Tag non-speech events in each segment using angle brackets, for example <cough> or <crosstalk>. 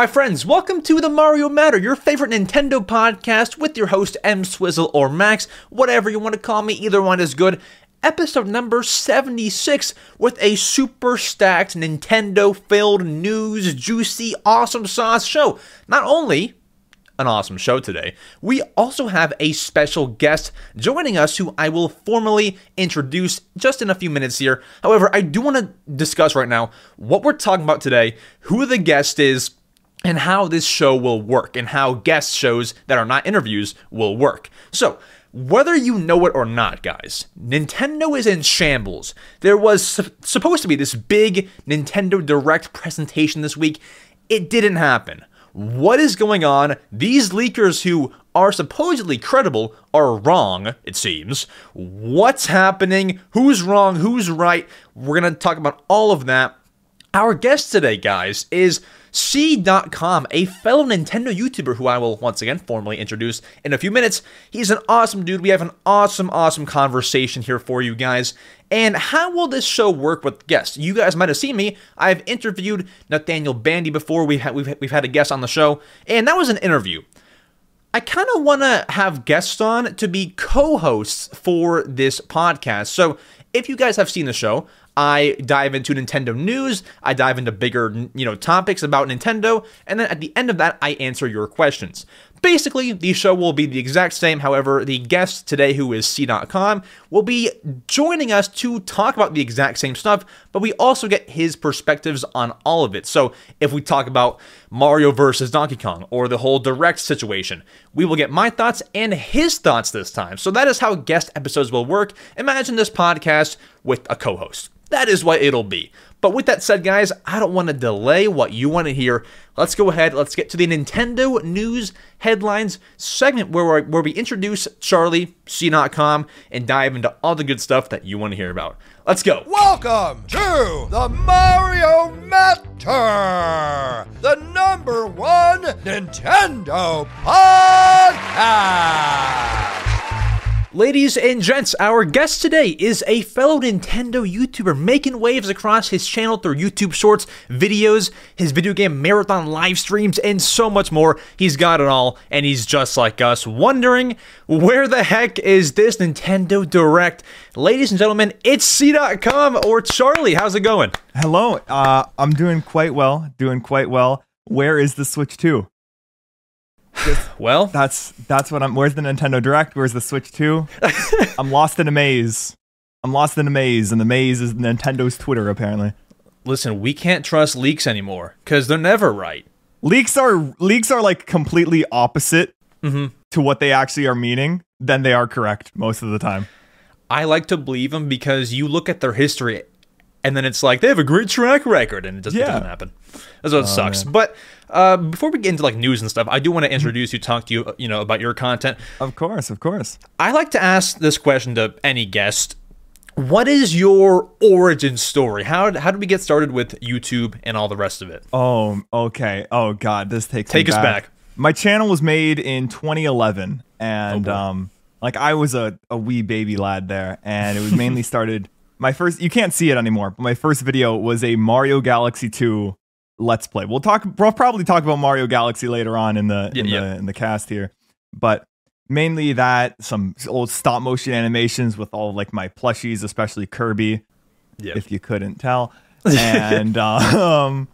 My friends, welcome to the Mario Matter, your favorite Nintendo podcast with your host EmSwizzle or Max, whatever you want to call me, either one is good. Episode number 76 with a super stacked Nintendo filled news, juicy, awesome sauce show. Not only an awesome show today. We also have a special guest joining us who I will formally introduce just in a few minutes here. However, I do want to discuss right now what we're talking about today, who the guest is, and how this show will work, and how guest shows that are not interviews will work. So, whether you know it or not, guys, Nintendo is in shambles. There was su- supposed to be this big Nintendo Direct presentation this week. It didn't happen. What is going on? These leakers who are supposedly credible are wrong, it seems. What's happening? Who's wrong? Who's right? We're going to talk about all of that. Our guest today, guys, is cdotkom, a fellow Nintendo YouTuber who I will once again formally introduce in a few minutes. He's an awesome dude. We have an awesome, awesome conversation here for you guys. And how will this show work with guests? You guys might have seen me. I've interviewed Nathaniel Bandy before. We've had, we've, we've had a guest on the show, and that was an interview. I kind of want to have guests on to be co hosts for this podcast. So if you guys have seen the show, I dive into Nintendo news, I dive into bigger, you know, topics about Nintendo, and then at the end of that, I answer your questions. Basically, the show will be the exact same. However, the guest today, who is cdotkom, will be joining us to talk about the exact same stuff, but we also get his perspectives on all of it. So, if we talk about Mario versus Donkey Kong or the whole direct situation, we will get my thoughts and his thoughts this time. So, that is how guest episodes will work. Imagine this podcast with a co host. That is what it'll be. But with that said, guys, I don't want to delay what you want to hear. Let's go ahead. Let's get to the Nintendo news headlines segment where, we where we introduce Charlie, cdotkom, and dive into all the good stuff that you want to hear about. Let's go. Welcome to the Mario Matter, the number one Nintendo podcast. Ladies and gents, our guest today is a fellow Nintendo YouTuber making waves across his channel through YouTube Shorts, videos, his video game marathon live streams, and so much more. He's got it all, and he's just like us, wondering where the heck is this Nintendo Direct? Ladies and gentlemen, it's cdotkom or Charlie. How's it going? Hello, uh, I'm doing quite well. Doing quite well. Where is the Switch 2? <laughs> well, that's that's what I'm. Where's the Nintendo Direct? Where's the Switch 2? <laughs> I'm lost in a maze. I'm lost in a maze, and the maze is Nintendo's Twitter, apparently. Listen, we can't trust leaks anymore because they're never right. Leaks are leaks are like completely opposite mm-hmm. to what they actually are meaning. Then they are correct most of the time. I like to believe them because you look at their history and then it's like they have a great track record and it just yeah. doesn't happen. That's what oh, sucks. Man. But uh, before we get into like news and stuff, I do want to mm-hmm. introduce you, talk to you, you know, about your content. Of course, of course. I like to ask this question to any guest. What is your origin story? How how did we get started with YouTube and all the rest of it? Oh, okay. Oh God, this takes take us back. back. My channel was made in 2011, and oh um, like I was a, a wee baby lad there, and it was <laughs> mainly started my first you can't see it anymore, but my first video was a Mario Galaxy 2 let's play. We'll talk we'll probably talk about Mario Galaxy later on in the in yeah, the in the cast here. But mainly that some old stop motion animations with all like my plushies, especially Kirby. Yep. If you couldn't tell. <laughs> And um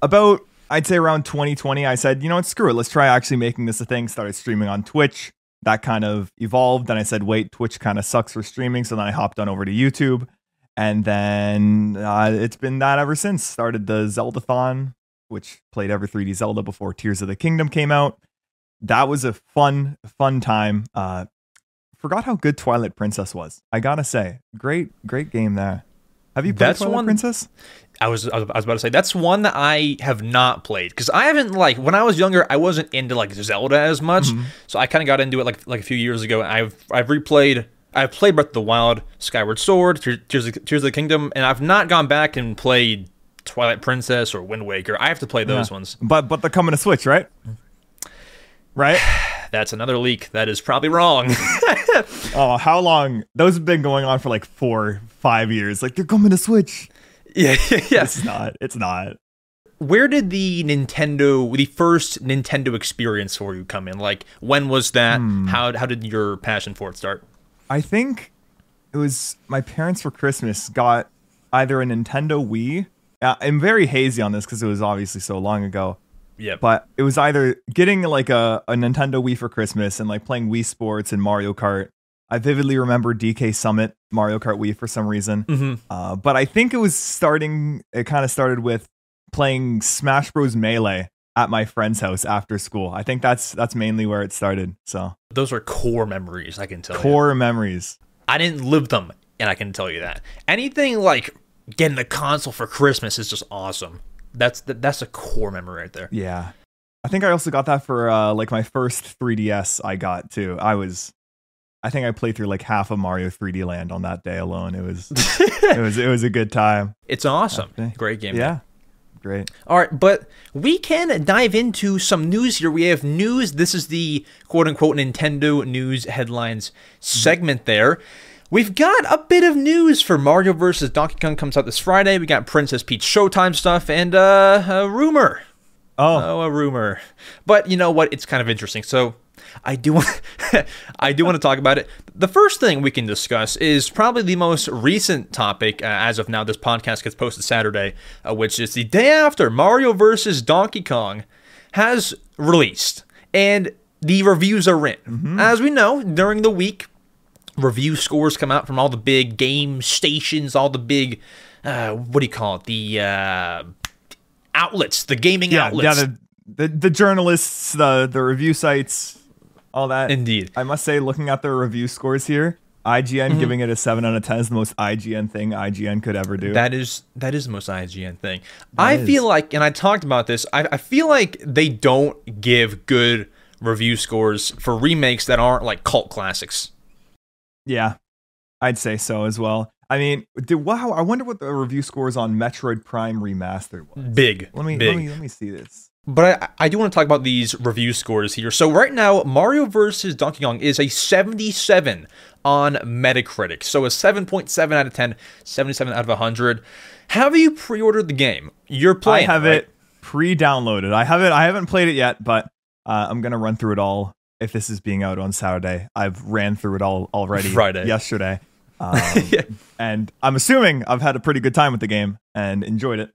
about I'd say around 2020 I said, you know what, screw it. Let's try actually making this a thing. Started streaming on Twitch. That kind of evolved. Then I said, wait, Twitch kind of sucks for streaming. So then I hopped on over to YouTube and then uh, it's been that ever since. Started the Zeldathon, which played every 3D Zelda before Tears of the Kingdom came out. That was a fun, fun time. Uh, forgot how good Twilight Princess was. I gotta say, great, great game there. Have you played that's Twilight one, Princess? I was I was about to say that's one that I have not played because I haven't like when I was younger I wasn't into like Zelda as much, mm-hmm. so I kind of got into it like like a few years ago. I've I've replayed I've played Breath of the Wild, Skyward Sword, Tears of, Tears of the Kingdom, and I've not gone back and played Twilight Princess or Wind Waker. I have to play those yeah. ones. But but they're coming to Switch, right? Right? <sighs> That's another leak. That is probably wrong. <laughs> oh, how long? Those have been going on for like four, five years. Like they're coming to Switch. Yeah, <laughs> yeah, yeah. It's not. It's not. where did the Nintendo, the first Nintendo experience for you come in? Like, when was that? Hmm. How how did your passion for it start? I think it was my parents for Christmas got either a Nintendo Wii. I'm very hazy on this because it was obviously so long ago. Yeah, But it was either getting like a, a Nintendo Wii for Christmas and like playing Wii Sports and Mario Kart. I vividly remember DK Summit Mario Kart Wii for some reason. hmm Uh, but I think it was starting. It kind of started with playing Smash Bros Melee at my friend's house after school. I think that's that's mainly where it started. So those are core memories. I can tell you. core memories. I didn't live them, and I can tell you that. Anything like getting a console for Christmas is just awesome. That's that's a core memory right there. Yeah. I think I also got that for uh, like my first 3DS I got too. I was I think I played through like half of Mario 3D Land on that day alone. It was <laughs> it was it was a good time. It's awesome. Great game. Yeah. Great. All right, but we can dive into some news here. We have news. This is the quote unquote Nintendo news headlines segment there. We've got a bit of news for Mario vs. Donkey Kong comes out this Friday. We got Princess Peach Showtime stuff and uh, a rumor. Oh, Oh, a rumor. But you know what? It's kind of interesting. So I do want <laughs> I do want to talk about it. The first thing we can discuss is probably the most recent topic uh, as of now. This podcast gets posted Saturday, uh, which is the day after Mario vs. Donkey Kong has released, and the reviews are in. As we know, during the week, review scores come out from all the big game stations, all the big uh, what do you call it? The uh, outlets, the gaming yeah, outlets. yeah. The, the the journalists, the the review sites, all that. Indeed. I must say, looking at their review scores here, IGN Mm-hmm. giving it a seven out of ten is the most IGN thing IGN could ever do. That is that is the most IGN thing. I is. feel like, and I talked about this. I, I feel like they don't give good review scores for remakes that aren't like cult classics. Yeah, I'd say so as well. I mean, did, wow, I wonder what the review scores on Metroid Prime Remastered was. Big, Let me big. let me let me see this. But I, I do want to talk about these review scores here. So right now, Mario vs. Donkey Kong is a 77 on Metacritic. So a 7.7 out of 10, 77 out of 100. Have you pre-ordered the game? You're playing. I have right? it pre-downloaded. I have it. I haven't played it yet, but uh, I'm gonna run through it all. If this is being out on Saturday, I've ran through it all already. <laughs> Friday. yesterday, <laughs> um, Yeah. and I'm assuming I've had a pretty good time with the game and enjoyed it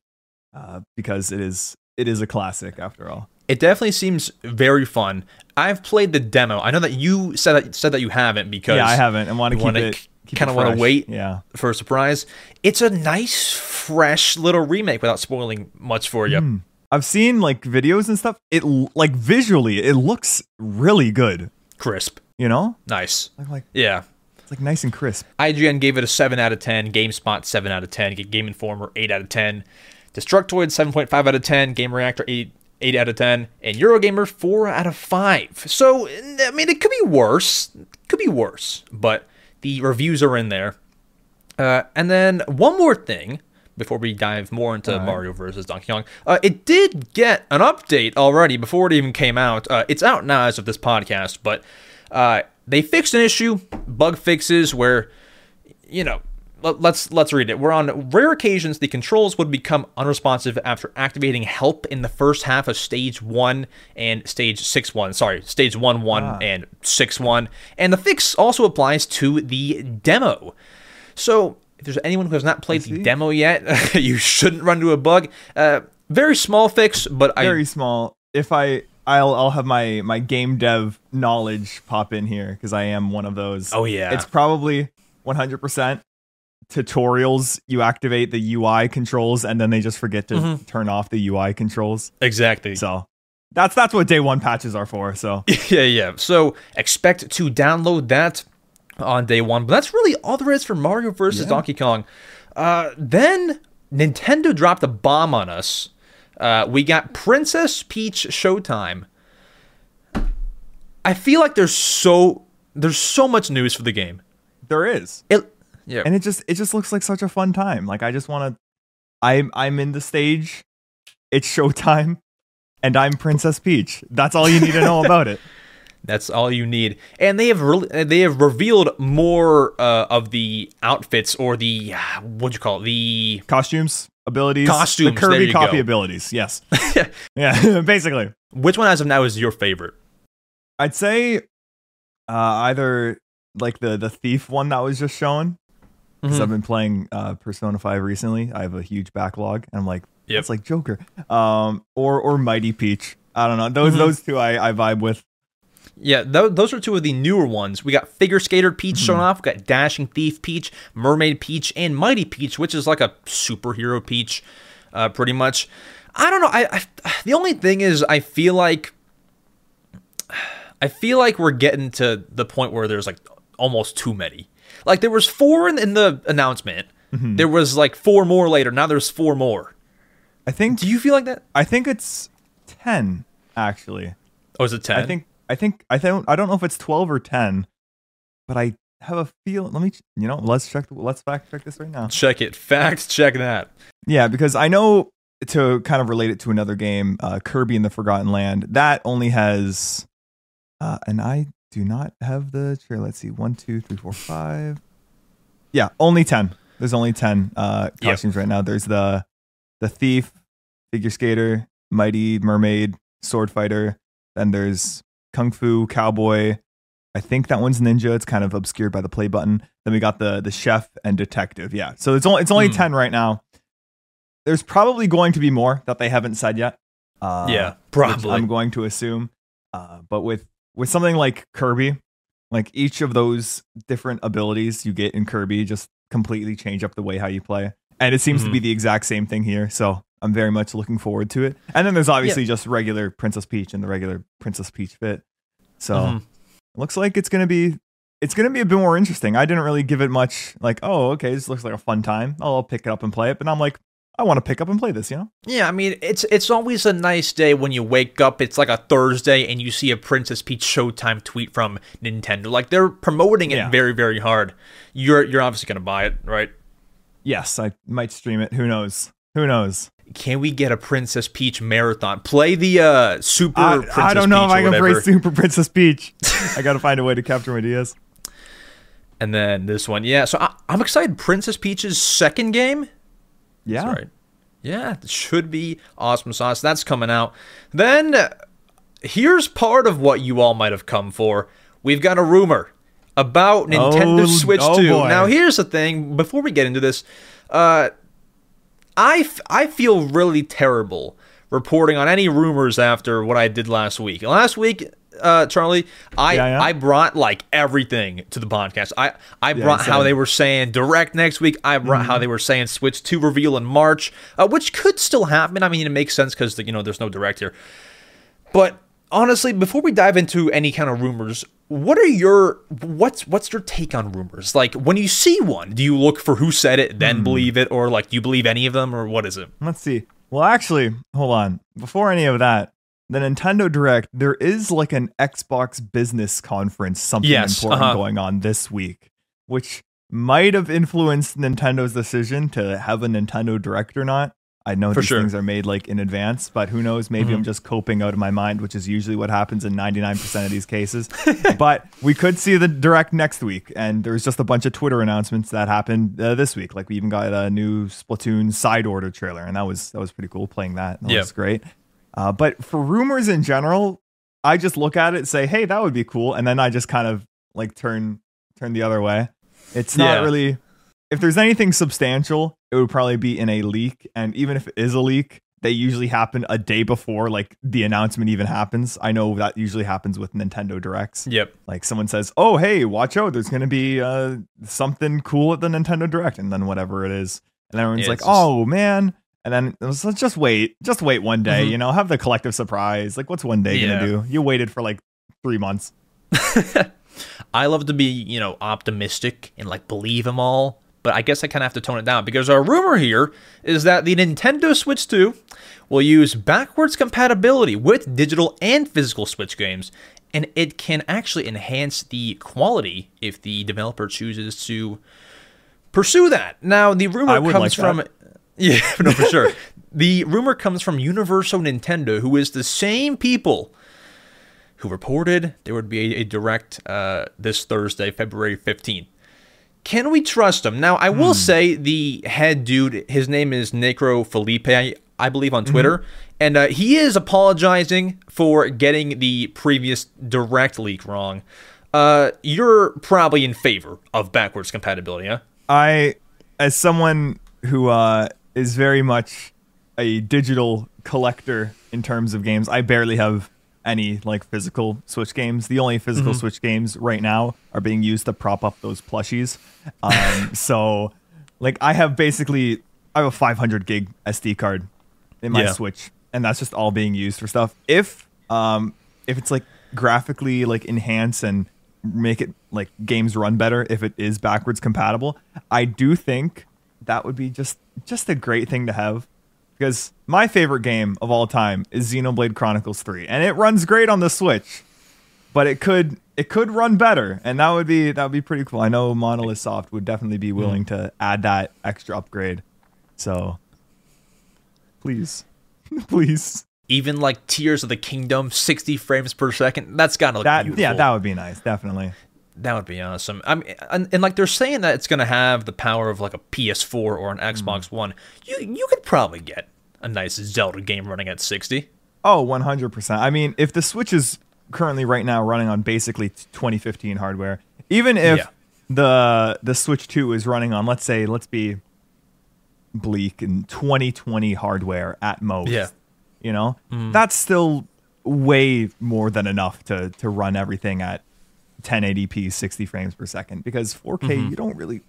uh, because it is it is a classic after all. It definitely seems very fun. I've played the demo. I know that you said that said that you haven't because Yeah, I haven't, and want to keep it. kinda wanna wait. Yeah. for a surprise. It's a nice, fresh little remake without spoiling much for you. Hmm. I've seen like videos and stuff. It like visually, it looks really good. Crisp, You know, nice. like like Yeah. it's like nice and crisp. IGN gave it a 7 out of 10, GameSpot 7 out of 10, Game Informer 8 out of 10, Destructoid 7.5 out of 10, Game Reactor 8 8 out of 10, and Eurogamer 4 out of 5. So, I mean, it could be worse. It could be worse, but the reviews are in there. Uh, and then one more thing before we dive more into Mario versus Donkey Kong. Uh, it did get an update already before it even came out. Uh, it's out now as of this podcast, but uh, they fixed an issue, bug fixes where, you know, let's let's read it. We're on rare occasions the controls would become unresponsive after activating help in the first half of stage one and stage six one. Sorry, stage one one and six one. And the fix also applies to the demo. So if there's anyone who has not played the demo yet, <laughs> you shouldn't run into a bug. Uh, very small fix, but I Very small. If I I'll I'll have my my game dev knowledge pop in here because I am one of those. Oh, yeah. It's probably 100% tutorials. You activate the UI controls and then they just forget to Mm-hmm. turn off the UI controls. exactly. So that's that's what day one patches are for. So <laughs> yeah, yeah. So expect to download that on day one. But that's really all there is for Mario versus Donkey Kong. Uh, then Nintendo dropped a bomb on us. Uh, we got Princess Peach Showtime. I feel like there's so there's so much news for the game. there is. It yeah. and it just it just looks like such a fun time. Like I just want to. I'm I'm in the stage. It's showtime, and I'm Princess Peach. That's all you need to know <laughs> about it. That's all you need. And they have re- they have revealed more uh, of the outfits or the what'd you call it? The Costumes. abilities, Costumes, the Kirby copy go. abilities. Yes, <laughs> yeah, <laughs> basically. Which one as of now is your favorite? I'd say uh, either like the the thief one that was just shown because Mhm. I've been playing uh, Persona Five recently. I have a huge backlog, and I'm like, Yep. it's like Joker, um, or or Mighty Peach. I don't know. Those Mhm. those two I, I vibe with. Yeah, th- those are two of the newer ones. We got Figure Skater Peach shown Mm-hmm. off. We got Dashing Thief Peach, Mermaid Peach, and Mighty Peach, which is like a superhero Peach, uh, pretty much. I don't know. I, I the only thing is, I feel like I feel like we're getting to the point where there's like almost too many. Like there was four in, in the announcement. Mm-hmm. There was like four more later. Now there's four more. I think Do you feel like that? I think it's ten actually. Oh, is it ten? I think I think I don't I don't know if it's twelve or ten, but I have a feel. Let me you know let's check let's fact check this right now. check it. Fact check that. Yeah, because I know to kind of relate it to another game, uh, Kirby in the Forgotten Land. That only has, uh, and I do not have the chair. Let's see, one, two, three, four, five. Yeah, only ten. There's only ten uh, Yep. costumes right now. There's the the thief, figure skater, mighty mermaid, sword fighter. Then there's kung fu cowboy. I think that one's ninja. It's kind of obscured by the play button. Then we got the the chef and detective. Yeah, so it's only it's only Hmm. ten right now. There's probably going to be more that they haven't said yet. Uh, yeah, probably. I'm going to assume. Uh, but with with something like Kirby, like each of those different abilities you get in Kirby just completely change up the way how you play. And it seems to Mm-hmm. be the exact same thing here. So I'm very much looking forward to it. And then there's obviously just regular Princess Peach and the regular Princess Peach fit. So Mhm. looks like it's gonna be it's gonna be a bit more interesting. I didn't really give it much like, oh, okay, this looks like a fun time. Oh, I'll pick it up and play it. But I'm like, I want to pick up and play this, you know? Yeah, I mean, it's it's always a nice day when you wake up. It's like a Thursday and you see a Princess Peach Showtime tweet from Nintendo. Like they're promoting it Yeah. very, very hard. You're you're obviously gonna buy it, right? Yes, I might stream it. Who knows? Who knows? Can we get a Princess Peach marathon? Play the uh, Super I, Princess I don't know Peach if I can play. Super Princess Peach. <laughs> I gotta find a way to capture my DS. And then this one, yeah. So I, I'm excited. Princess Peach's second game. Yeah. That's right. Yeah, it should be awesome sauce. That's coming out. Then here's part of what you all might have come for. We've got a rumor about Nintendo Oh, Switch oh 2. boy. Now here's the thing. Before we get into this, uh, I f- I feel really terrible reporting on any rumors after what I did last week. Last week, uh, Charlie, I Yeah, yeah. I brought like everything to the podcast. I I brought how. Mm-hmm. they were saying direct next week. I brought how they were saying Switch to reveal in March, uh, which could still happen. I mean, it makes sense because you know there's no direct here. But honestly, before we dive into any kind of rumors, what are your what's what's your take on rumors? Like when you see one, do you look for who said it, then Hmm. believe it, or like do you believe any of them, or what is it? Let's see. Well, actually, hold on. Before any of that, the Nintendo Direct, there is like an Xbox business conference, something Yes, important uh-huh. going on this week, which might have influenced Nintendo's decision to have a Nintendo Direct or not. I know For these sure. things are made like in advance, but who knows? Maybe I'm just coping out of my mind, which is usually what happens in 99% of these cases. <laughs> but we could see the direct next week, and there's just a bunch of Twitter announcements that happened uh, this week. Like we even got a new Splatoon side order trailer, and that was that was pretty cool. Playing that, that Yeah. was great. Uh, but for rumors in general, I just look at it and say, "Hey, that would be cool," and then I just kind of like turn turn the other way. It's not Yeah. really. If there's anything substantial, it would probably be in a leak, and even if it is a leak, they usually happen a day before like the announcement even happens. I know that usually happens with Nintendo Directs. Yep. Like someone says, "Oh, hey, watch out! There's going to be uh, something cool at the Nintendo Direct," and then whatever it is, and everyone's Yeah, like, just- "Oh man!" And then was, let's just wait, just wait one day, Mhm. you know, have the collective surprise. Like, what's one day Yeah. gonna do? You waited for like three months. <laughs> I love to be, you know, optimistic and like believe them all, but I guess I kind of have to tone it down because our rumor here is that the Nintendo Switch 2 will use backwards compatibility with digital and physical Switch games, and it can actually enhance the quality if the developer chooses to pursue that. Now, the rumor comes like from that. Yeah, <laughs> no, for sure. <laughs> the rumor comes from Universo Nintendo, who is the same people who reported there would be a, direct uh, this Thursday, February 15th. Can we trust them? Now, I will say the head dude, his name is Necro Felipe, I, I believe, on Twitter, and uh, he is apologizing for getting the previous direct leak wrong. Uh, you're probably in favor of backwards compatibility, huh? I, as someone who uh, is very much a digital collector in terms of games, I barely have any like physical Switch games. The only physical Switch games right now are being used to prop up those plushies. Um, <laughs> so, like, I have basically I have a 500 gig SD card in my Yeah. Switch, and that's just all being used for stuff. If um if it's like graphically like enhance and make it like games run better if it is backwards compatible, I do think that would be just just a great thing to have because my favorite game of all time is Xenoblade Chronicles 3 and it runs great on the Switch but it could it could run better and that would be that would be pretty cool. I know Monolith Soft would definitely be willing to add that extra upgrade. So please <laughs> please Even like Tears of the Kingdom, 60 frames per second. That's gotta look that beautiful. yeah, that would be nice, definitely. That would be awesome. I mean, and, and like they're saying that it's going to have the power of like a PS4 or an hmm. Xbox One. You you could probably get a nice Zelda game running at 60. Oh, 100%. I mean, if the Switch is currently right now running on basically 2015 hardware, even if Yeah. the the Switch 2 is running on let's say let's be bleak in 2020 hardware at most. Yeah. You know? Hmm. That's still way more than enough to to run everything at 1080p 60 frames per second because 4K mm-hmm. you don't really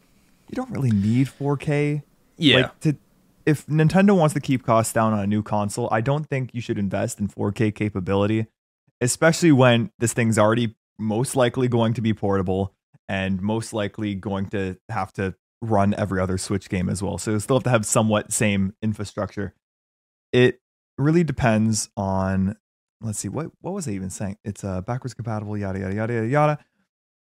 you don't really need 4K. Yeah. Like to if Nintendo wants to keep costs down on a new console, I don't think you should invest in 4K capability, especially when this thing's already most likely going to be portable and most likely going to have to run every other Switch game as well. So you still have to have somewhat same infrastructure. It really depends on let's see what what was I even saying? It's uh backwards compatible yada yada yada yada yada.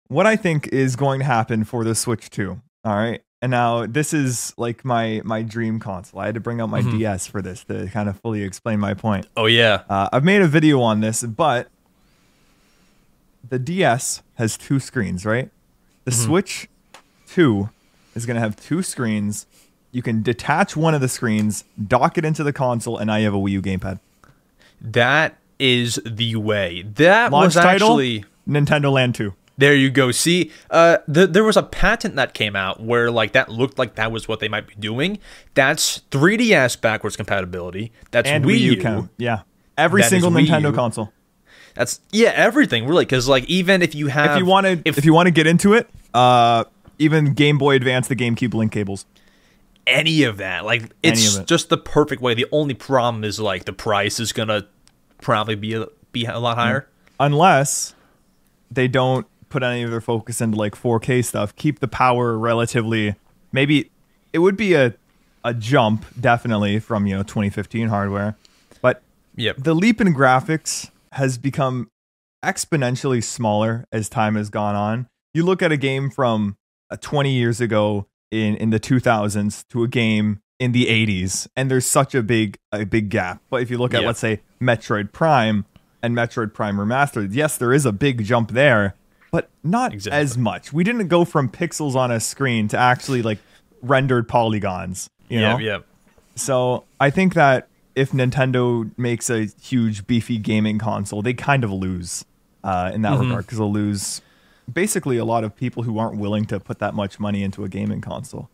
What I think is going to happen for the Switch 2. All right. And now this is like my my dream console. I had to bring out my DS for this to kind of fully explain my point. Oh yeah. Uh, I've made a video on this, but the DS has two screens, right? The Switch 2 is going to have two screens. You can detach one of the screens, dock it into the console, and now you have a Wii U gamepad. That is the way. That Launch was title actually Nintendo Land 2. There you go. See, uh, th- there was a patent that came out where like that looked like that was what they might be doing. That's 3DS backwards compatibility. That's And Wii, U count. Yeah. Every That single Nintendo console. That's yeah, everything really. Because like even if you have, If you want to if, you want to get into it, uh even Game Boy Advance the GameCube link cables. any of that, like it's it. just the perfect way. The only problem is like the price is gonna probably be a, be a lot higher. unless they don't put any of their focus into like 4K stuff, keep the power relatively. Maybe it would be a a jump definitely from you know 2015 hardware, but Yep. the leap in graphics has become exponentially smaller as time has gone on. You look at a game from uh, 20 years ago in in the 2000s to a game in the 80s and there's such a big a big gap. But if you look at Yeah. let's say Metroid Prime and Metroid Prime Remastered, yes, there is a big jump there, but not Exactly. as much. We didn't go from pixels on a screen to actually like rendered polygons, you know? yeah, yeah. So I think that if Nintendo makes a huge beefy gaming console, they kind of lose uh, in that Mm-hmm. regard because they'll lose basically a lot of people who aren't willing to put that much money into a gaming console.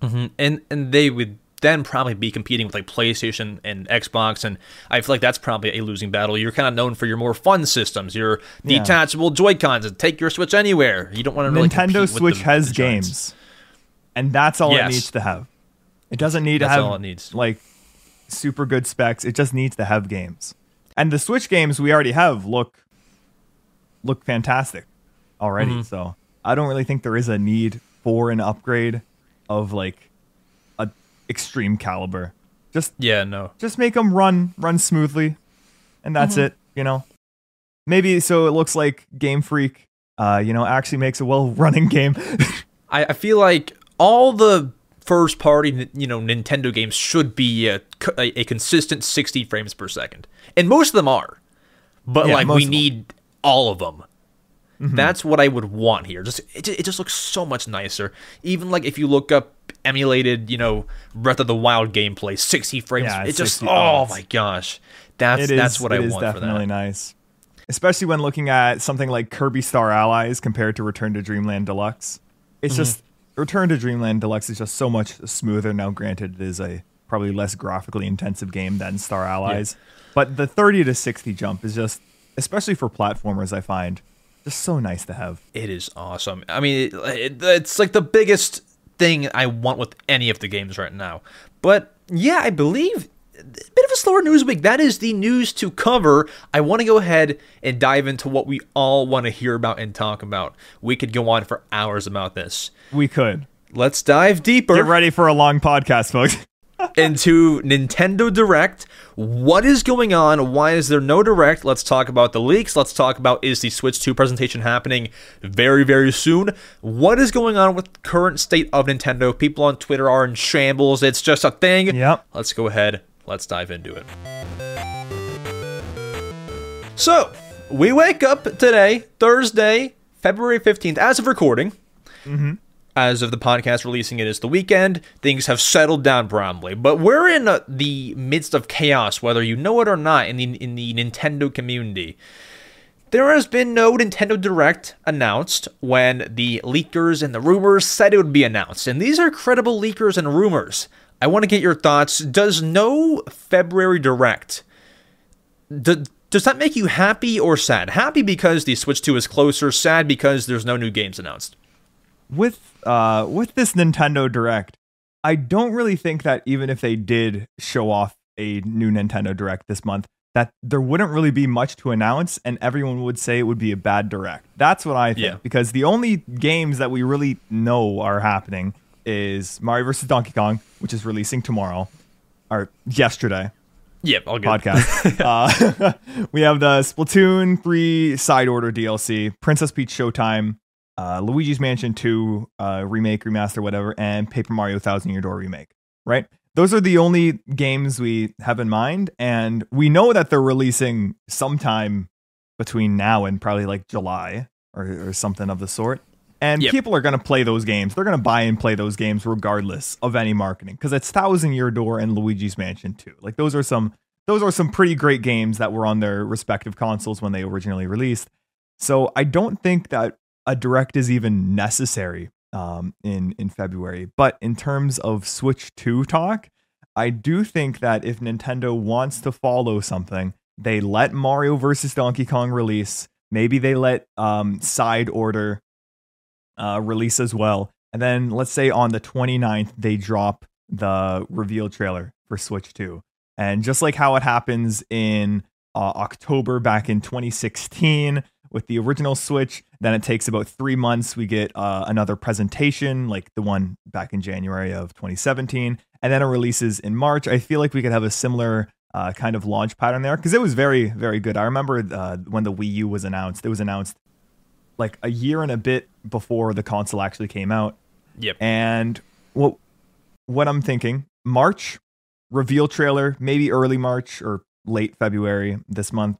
And and they would then probably be competing with like PlayStation and Xbox, and I feel like that's probably a losing battle. You're kind of known for your more fun systems, your Yeah. detachable Joy Cons, and take your Switch anywhere. You don't want to really Nintendo Switch the- has the games, and that's all Yes. it needs to have. It doesn't need That's to have all it needs. like super good specs. It just needs to have games, and the Switch games we already have look look fantastic already. Mm-hmm. So I don't really think there is a need for an upgrade of like a extreme caliber. Just Yeah, no. just make them run run smoothly, and that's Mm-hmm. it. You know, maybe so it looks like Game Freak, uh, you know, actually makes a well <laughs> running game. I, I feel like all the first party, you know, Nintendo games should be a, a, a consistent 60 frames per second, and most of them are. But Yeah, like we need all of them. That's what I would want here. Just it, it just looks so much nicer. Even like if you look up emulated, you know, Breath of the Wild gameplay, 60 frames. Yeah, it just 60 oh my gosh. That's is, that's what I it is want for definitely that. nice. Especially when looking at something like Kirby Star Allies compared to Return to Dreamland Deluxe. It's Mm-hmm. just Return to Dreamland Deluxe is just so much smoother now. Granted, it is a probably less graphically intensive game than Star Allies, but the 30 to 60 jump is just, especially for platformers, I find just so nice to have. It is awesome. I mean, it, it, it's like the biggest thing I want with any of the games right now. But yeah, I believe a bit of a slower news week. That is the news to cover. I want to go ahead and dive into what we all want to hear about and talk about. We could go on for hours about this. We could Let's dive deeper get ready for a long podcast, folks. <laughs> into Nintendo Direct. What is going on? Why is there no Direct? Let's talk about the leaks. Let's talk about is the Switch 2 presentation happening very, very soon? What is going on with current state of Nintendo? People on Twitter are in shambles. It's just a thing. Yep. Let's go ahead. Let's dive into it. So, we wake up today, Thursday, February 15th, as of recording. Mm-hmm. As of the podcast releasing it is the weekend, things have settled down brownly. But we're in uh, the midst of chaos, whether you know it or not, in the, in the Nintendo community. There has been no Nintendo Direct announced when the leakers and the rumors said it would be announced. And these are credible leakers and rumors. I want to get your thoughts. Does no February Direct do, does that make you happy or sad? Happy because the Switch 2 is closer, sad because there's no new games announced. With uh with this Nintendo Direct, I don't really think that even if they did show off a new Nintendo Direct this month, that there wouldn't really be much to announce and everyone would say it would be a bad direct. That's what I think Yeah. because the only games that we really know are happening is Mario vs Donkey Kong, which is releasing tomorrow or yesterday Yep, all good. podcast. <laughs> uh, <laughs> we have the Splatoon 3 side order DLC, Princess Peach Showtime, uh, Luigi's Mansion 2 uh, remake, remaster, whatever, and Paper Mario Thousand Year Door remake. Right? Those are the only games we have in mind, and we know that they're releasing sometime between now and probably like July or, or something of the sort. And Yep. people are going to play those games. They're going to buy and play those games regardless of any marketing because it's Thousand Year Door and Luigi's Mansion 2. Like those are some those are some pretty great games that were on their respective consoles when they originally released. So I don't think that a direct is even necessary um, in in February. But in terms of Switch 2 talk, I do think that if Nintendo wants to follow something, they let Mario versus Donkey Kong release. Maybe they let um, Side Order uh, release as well. And then let's say on the 29th, they drop the reveal trailer for Switch 2. And just like how it happens in uh, October back in 2016 with the original Switch, then it takes about three months. We get uh, another presentation, like the one back in January of 2017, and then it releases in March. I feel like we could have a similar uh, kind of launch pattern there because it was very, very good. I remember uh, when the Wii U was announced, it was announced like a year and a bit before the console actually came out. Yep. And what what I'm thinking, March reveal trailer, maybe early March or late February this month.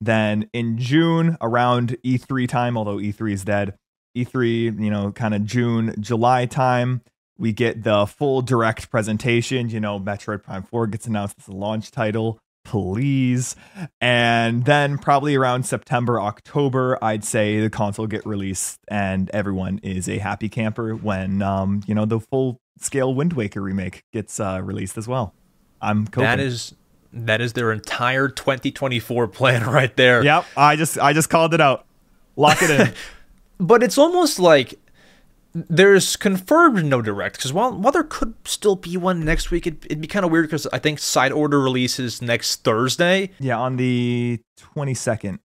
Then in June, around E3 time, although E3 is dead, E3, you know, kind of June, July time, we get the full direct presentation. You know, Metroid Prime 4 gets announced as a launch title. Please. And then probably around September, October, I'd say the console get released and everyone is a happy camper when um, you know, the full scale Wind Waker remake gets uh, released as well. I'm coping. That is that is their entire 2024 plan <laughs> right there. Yep, I just I just called it out. Lock it in. <laughs> But it's almost like there's confirmed no direct because while while there could still be one next week, it, it'd be kind of weird because I think side order releases next Thursday. yeah, on the 22nd.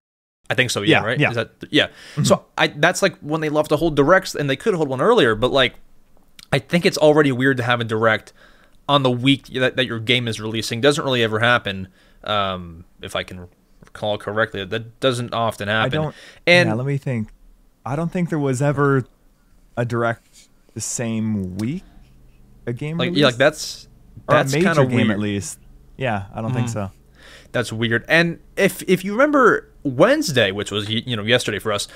I think so. Yeah, Yeah, right. yeah. Is that yeah? Mm-hmm. So I that's like when they love to hold directs, and they could hold one earlier, but like I think it's already weird to have a direct on the week that, that your game is releasing. Doesn't really ever happen, um, if I can recall correctly. That doesn't often I happen. don't and yeah, let me think. I don't think there was ever a direct the same week a game like yeah, like that's that's kind of game weird. at least. Yeah, I don't think so. That's weird. And if if you remember Wednesday, which was you know yesterday for us,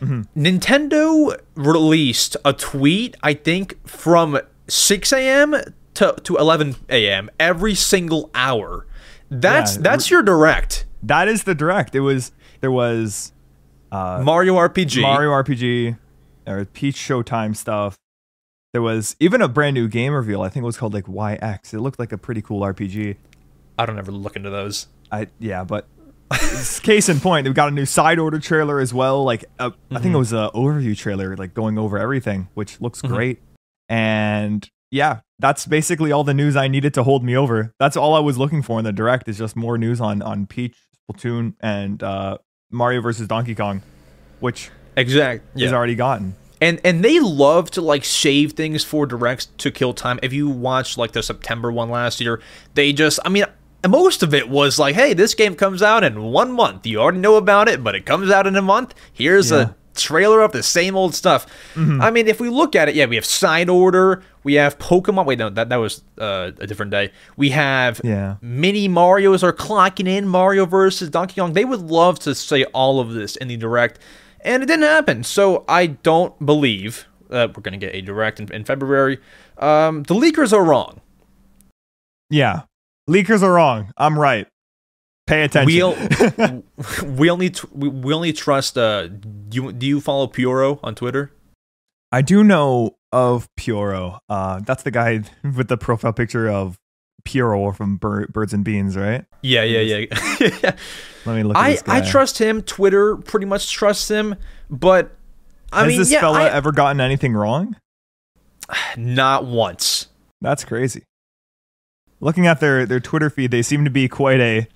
Nintendo released a tweet, I think, from 6 a.m. to, to 11 a.m. every single hour. That's Yeah, that's your direct. That is the direct. It was there was Mario RPG. Mario RPG, or Peach Showtime stuff. There was even a brand new game reveal. I think it was called like YX. It looked like a pretty cool RPG. I don't ever look into those. I yeah, but <laughs> case in point, we got a new side order trailer as well. Like uh, I think it was an overview trailer, like going over everything, which looks great. And yeah, that's basically all the news I needed to hold me over. That's all I was looking for in the direct is just more news on on Peach, Splatoon, and uh, Mario versus Donkey Kong, which Exact. is already gotten. and and they love to like save things for directs to kill time. If you watched like the September one last year, they just I mean most of it was like, hey, this game comes out in one month. You already know about it, but it comes out in a month. Here's Yeah. a trailer of the same old stuff. I mean, if we look at it, yeah, we have Side Order, we have Pokemon. Wait, no, that that was uh, a different day. We have Yeah. mini Mario's are clocking in Mario versus Donkey Kong. They would love to say all of this in the direct, and it didn't happen. So I don't believe that we're going to get a direct in, in February. Um, the leakers are wrong. Yeah, leakers are wrong. I'm right. Pay attention. We'll <laughs> we only tr- we, only trust. Uh, do you do you follow Pyoro on Twitter? I do know of Pyoro. Uh, that's the guy <laughs> with the profile picture of Pyoro from Bir- Birds and Beans, right? Yeah, yeah, yeah. <laughs> Let me look. At I this guy. I trust him. Twitter pretty much trusts him, but I Has mean, this yeah, fella I- ever gotten anything wrong? <sighs> not once. That's crazy. Looking at their their Twitter feed, they seem to be quite a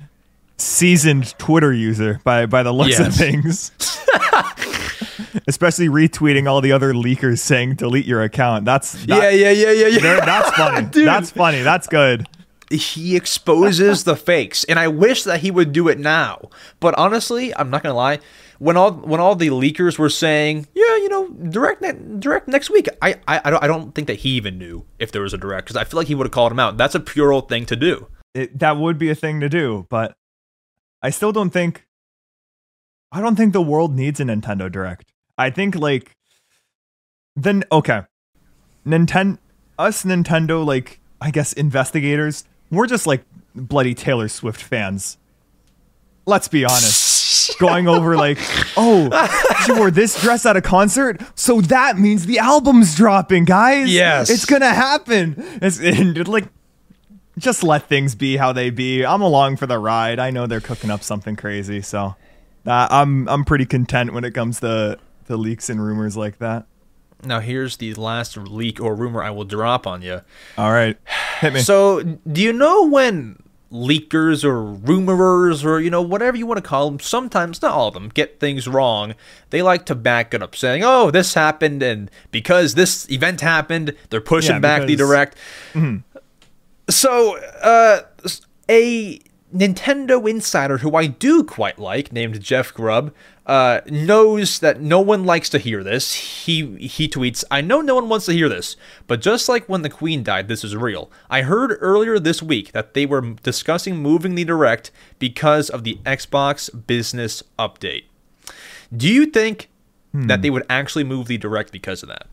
seasoned Twitter user by by the looks of things. <laughs> Especially retweeting all the other leakers saying delete your account. That's that- yeah, yeah, yeah, yeah, yeah. That's funny. <laughs> That's funny. That's good. he exposes the fakes and i wish that he would do it now but honestly i'm not gonna lie when all when all the leakers were saying yeah you know direct ne- direct next week i i, I, don't, I don't think that he even knew if there was a direct because i feel like he would have called him out that's a Pyoro thing to do it, that would be a thing to do, but I still don't think I don't think the world needs a Nintendo Direct. I think like then okay. Nintendo us Nintendo like I guess investigators, we're just like bloody Taylor Swift fans. Let's be honest. Going over like, oh, <laughs> she wore this dress at a concert, so that means the album's dropping, guys. Yes. it's gonna happen. It's <laughs> and, like just let things be how they be. I'm along for the ride. I know they're cooking up something crazy, so uh, I'm I'm pretty content when it comes to the leaks and rumors like that. now here's the last leak or rumor i will drop on you All right, hit me. so do you know when leakers or rumorers or you know whatever you want to call them sometimes not all of them get things wrong they like to back it up saying oh this happened and because this event happened they're pushing Yeah, back the because- direct so uh a Nintendo insider who I do quite like, named Jeff Grubb, uh, knows that no one likes to hear this. He he tweets, "I know no one wants to hear this, but just like when the Queen died, this is real. I heard earlier this week that they were discussing moving the direct because of the Xbox business update. Do you think that they would actually move the direct because of that?"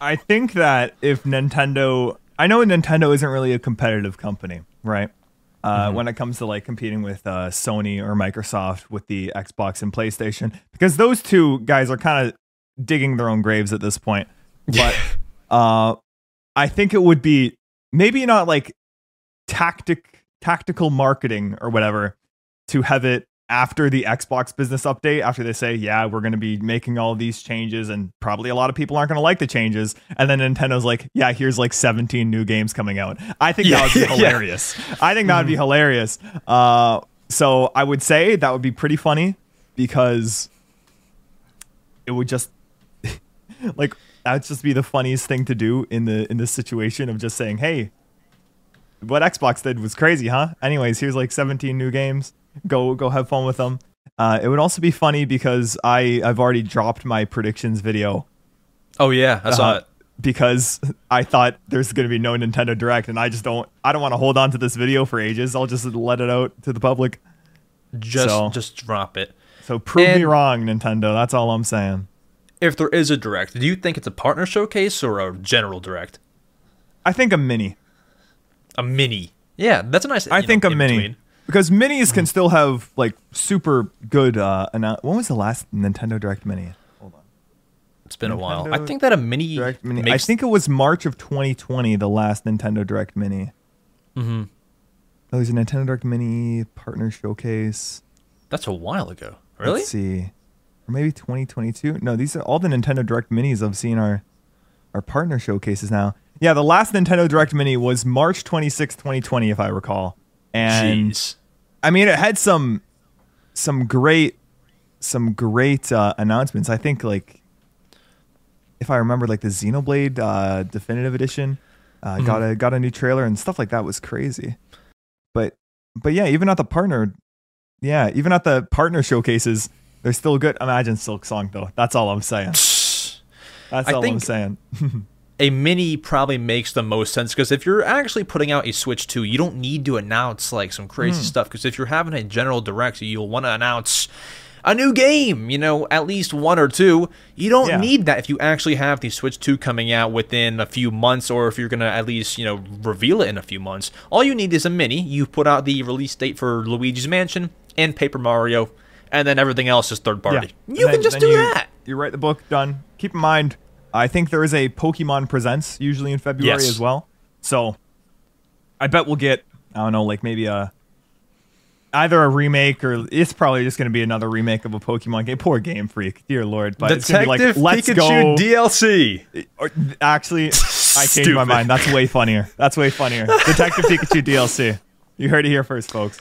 I think that if Nintendo, I know Nintendo isn't really a competitive company, right? Uh, When it comes to like competing with uh, Sony or Microsoft with the Xbox and PlayStation, because those two guys are kind of digging their own graves at this point. <laughs> But uh, I think it would be maybe not like tactic tactical marketing or whatever to have it after the Xbox business update, after they say, yeah, we're going to be making all these changes, and probably a lot of people aren't going to like the changes. And then Nintendo's like, yeah, here's like 17 new games coming out. I think Yeah, that would be <laughs> yeah, yeah. hilarious. I think that would be hilarious. Uh, so I would say that would be pretty funny because it would just <laughs> like that would just be the funniest thing to do in the in this situation of just saying, hey, what Xbox did was crazy, huh? Anyways, here's like 17 new games. Go go have fun with them. Uh, it would also be funny because I I've already dropped my predictions video Oh yeah, I saw uh, it. because I thought there's going to be no Nintendo Direct, and I just don't I don't want to hold on to this video for ages. I'll just let it out to the public. Just so- just drop it. So prove me wrong, Nintendo. That's all I'm saying. If there is a direct, do you think it's a partner showcase or a general direct? I think a mini. A mini. Yeah, that's a nice. I you know, think a mini. between. Because minis can still have like super good uh annou- when was the last Nintendo Direct Mini? Hold on, it's been a while. Nintendo I think that a mini. Direct Mini. Makes, I think it was March of 2020 the last Nintendo Direct Mini. Mhm. Oh, there's a Nintendo Direct Mini partner showcase. that's a while ago. Really? Let's see. Or maybe 2022. No, these are all the Nintendo Direct Minis I've seen are are partner showcases now. Yeah, the last Nintendo Direct Mini was March 26, 2020 if I recall. And Jeez. I mean, it had some some great some great uh, announcements. I think like if I remember, like the Xenoblade uh, Definitive Edition uh, got a got a new trailer and stuff like that was crazy. But but yeah, even at the partner, yeah, even at the partner showcases, they're still good. Imagine Silksong though. That's all I'm saying. <sighs> That's I all I'm saying. <laughs> a mini probably makes the most sense because if you're actually putting out a Switch 2, you don't need to announce like some crazy Hmm. stuff. Because if you're having a general direct, you'll want to announce a new game, you know, at least one or two. You don't Yeah. need that if you actually have the Switch 2 coming out within a few months, or if you're gonna at least you know reveal it in a few months. All you need is a mini. You put out the release date for Luigi's Mansion and Paper Mario, and then everything else is third party. Yeah. You And can just do you, that. You write the book, done. Keep in mind, I think there is a Pokemon Presents usually in February Yes. as well. So I bet we'll get, I don't know, like maybe a either a remake or it's probably just going to be another remake of a Pokemon game. Poor Game Freak, dear lord. But it's Detective like, let's Pikachu go. DLC. Or, actually, I changed my mind. That's way funnier. That's way funnier. Detective Pikachu DLC. You heard it here first, folks.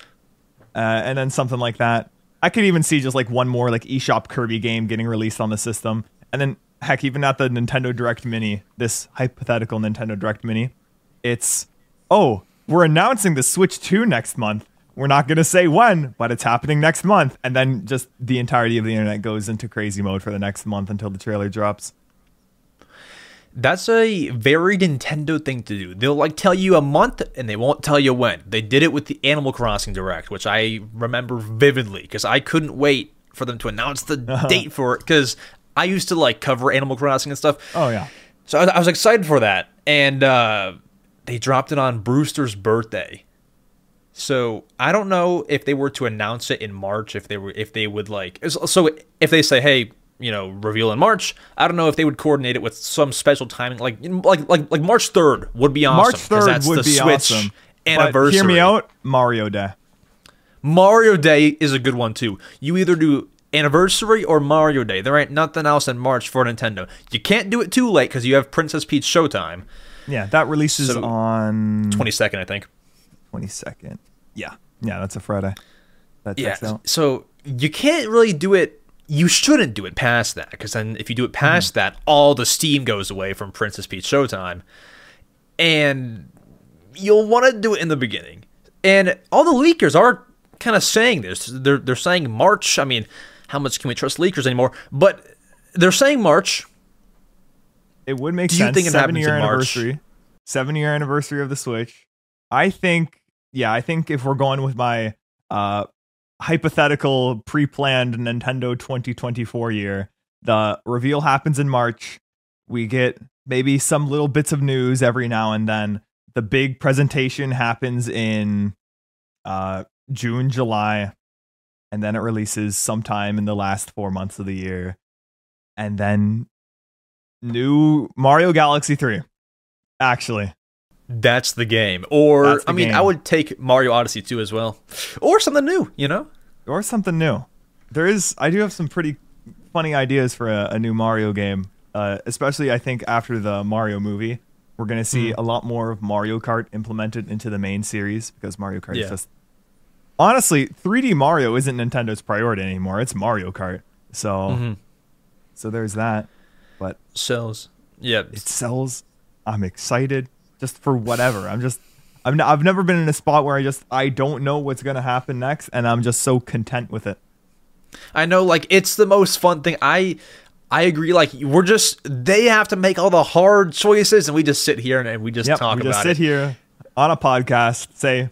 Uh, and then something like that. I could even see just like one more like eShop Kirby game getting released on the system, and then heck, even at the Nintendo Direct Mini, this hypothetical Nintendo Direct Mini, it's oh, we're announcing the Switch 2 next month. We're not gonna say when, but it's happening next month, and then just the entirety of the internet goes into crazy mode for the next month until the trailer drops. That's a very Nintendo thing to do. They'll like tell you a month and they won't tell you when. They did it with the Animal Crossing Direct, which I remember vividly because I couldn't wait for them to announce the <laughs> date for it because I used to like cover Animal Crossing and stuff. Oh yeah. So I, I was excited for that, and uh, they dropped it on Brewster's birthday. So I don't know if they were to announce it in March, if they were, if they would like, so if they say, hey, you know, reveal in March, I don't know if they would coordinate it with some special timing, like like like like March third would be awesome. March third that's would the be Switch awesome. Anniversary. But hear me out, Mario Day. Mario Day is a good one too. You either do anniversary or Mario Day. There ain't nothing else in March for Nintendo. You can't do it too late because you have Princess Peach Showtime. Yeah, that releases So- on 22nd, I think. twenty second. Yeah, yeah, that's a Friday. That Yeah. out. So you can't really do it. You shouldn't do it past that because then if you do it past Mm-hmm. that, all the steam goes away from Princess Peach Showtime, and you'll want to do it in the beginning. And all the leakers are kind of saying this. They're they're saying March. I mean, how much can we trust leakers anymore? But they're saying March. It would make Do you think it seven happens year in March? anniversary. Seven year anniversary of the Switch. I think. Yeah, I think if we're going with my uh hypothetical pre-planned Nintendo 2024 year, the reveal happens in March. We get maybe some little bits of news every now and then. The big presentation happens in uh June, July, and then it releases sometime in the last 4 months of the year. And then new Mario Galaxy 3. Actually, That's the game. Or the I mean, I would take Mario Odyssey 2 as well, or something new. You know. or something new. There is I do have some pretty funny ideas for a, a new Mario game. Uh, especially I think after the Mario movie, we're gonna see Hmm. a lot more of Mario Kart implemented into the main series because Mario Kart Yeah. is just honestly 3D Mario isn't Nintendo's priority anymore. It's Mario Kart. So Mm-hmm. so there's that. But Sells. Yep. it sells. I'm excited just for whatever. I'm just I've, n- I've never been in a spot where I just I don't know what's gonna happen next, and I'm just so content with it. I know, like it's the most fun thing. I I agree. Like we're just they have to make all the hard choices, and we just sit here and, and we just Yep, talk we about just sit it. here on a podcast, say,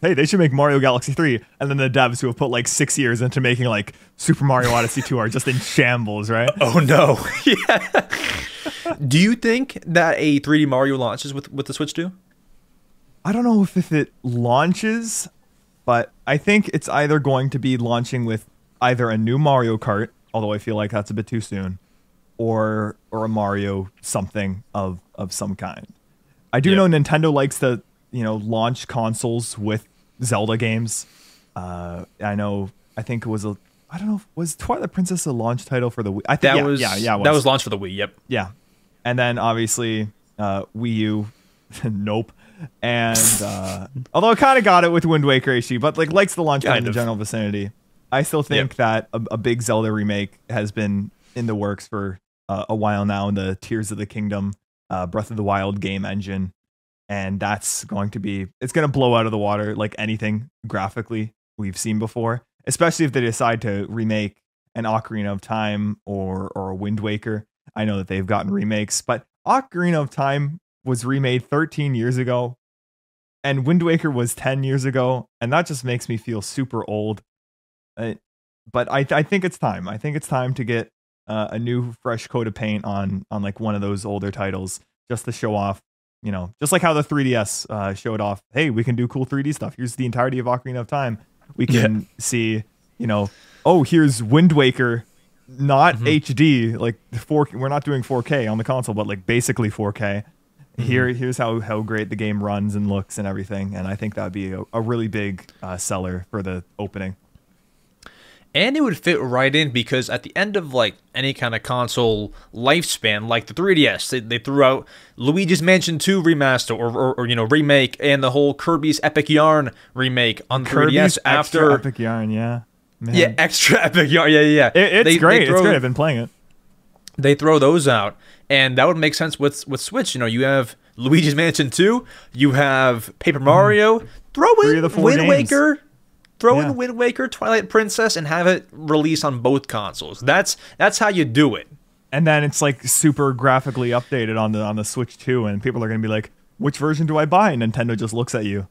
hey, they should make Mario Galaxy 3. And then the devs who have put like six years into making like Super Mario Odyssey 2 are just in shambles, right? <laughs> Oh no. <laughs> <laughs> yeah. Do you think that a 3D Mario launches with with the Switch 2? I don't know if, if it launches, but I think it's either going to be launching with either a new Mario Kart, although I feel like that's a bit too soon, or or a Mario something of of some kind. I do Yeah. know Nintendo likes to, you know, launch consoles with Zelda games. Uh, I know. I think it was a. I don't know. if- Was Twilight Princess a launch title for the Wii? I think That yeah, was yeah, yeah. it that was launched for the Wii. Yep. yeah. And then obviously uh, Wii U, <laughs> nope. And uh, <laughs> although I kind of got it with Wind Waker HD, but like likes the launch pad in the general vicinity. I still think Yep. that a, a big Zelda remake has been in the works for uh, a while now in the Tears of the Kingdom, uh, Breath of the Wild game engine, and that's going to be it's going to blow out of the water like anything graphically we've seen before. Especially if they decide to remake an Ocarina of Time or or a Wind Waker. I know that they've gotten remakes, but Ocarina of Time was remade 13 years ago, and Wind Waker was 10 years ago, and that just makes me feel super old. Uh, but I I think it's time. I think it's time to get uh, a new fresh coat of paint on on like one of those older titles just to show off. You know, just like how the 3DS uh, showed off. Hey, we can do cool 3D stuff. Here's the entirety of Ocarina of Time. We can see. You know, oh, here's Wind Waker not HD, like four. We're not doing 4K on the console, but like basically 4K. Here, here's how how great the game runs and looks and everything, and I think that'd be a, a really big uh, seller for the opening. And it would fit right in because at the end of like any kind of console lifespan, like the 3DS, they, they threw out Luigi's Mansion 2 remaster or, or, or you know remake, and the whole Kirby's Epic Yarn remake on the 3DS after extra Epic Yarn, yeah, Man. yeah extra <laughs> Epic Yarn, yeah yeah. It- it's They- they great. it's great. I've been playing it. they throw those out and that would make sense with with switch you know you have luigi's mansion 2 you have paper mario throw Hmm. Three in of the four wind games. waker throw Yeah. in wind waker twilight princess and have it release on both consoles that's that's how you do it And then it's like super graphically updated on the on the Switch 2, and people are gonna be like, "Which version do I buy?" And Nintendo just looks at you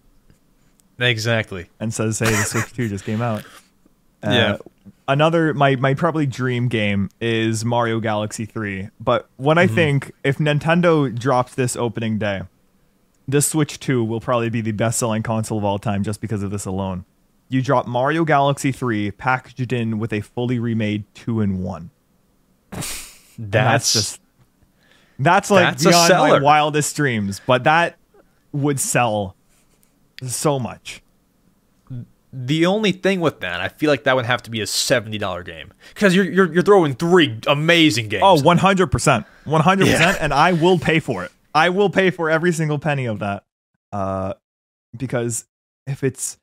exactly and says, "Hey, the Switch 2 just came out." <laughs> Uh, Yeah. Another my my probably dream game is Mario Galaxy 3. But what I think if Nintendo drops this opening day, the Switch 2 will probably be the best-selling console of all time just because of this alone. You drop Mario Galaxy 3 packaged in with a fully remade 2 in 1. that's, that's just that's like That's beyond my wildest dreams, but that would sell so much. the only thing with that i feel like that would have to be a $70 game because you're, you're you're throwing three amazing games Oh, 100%. 100%. Yeah. And I will pay for it. I will pay for every single penny of that. Uh, because if it's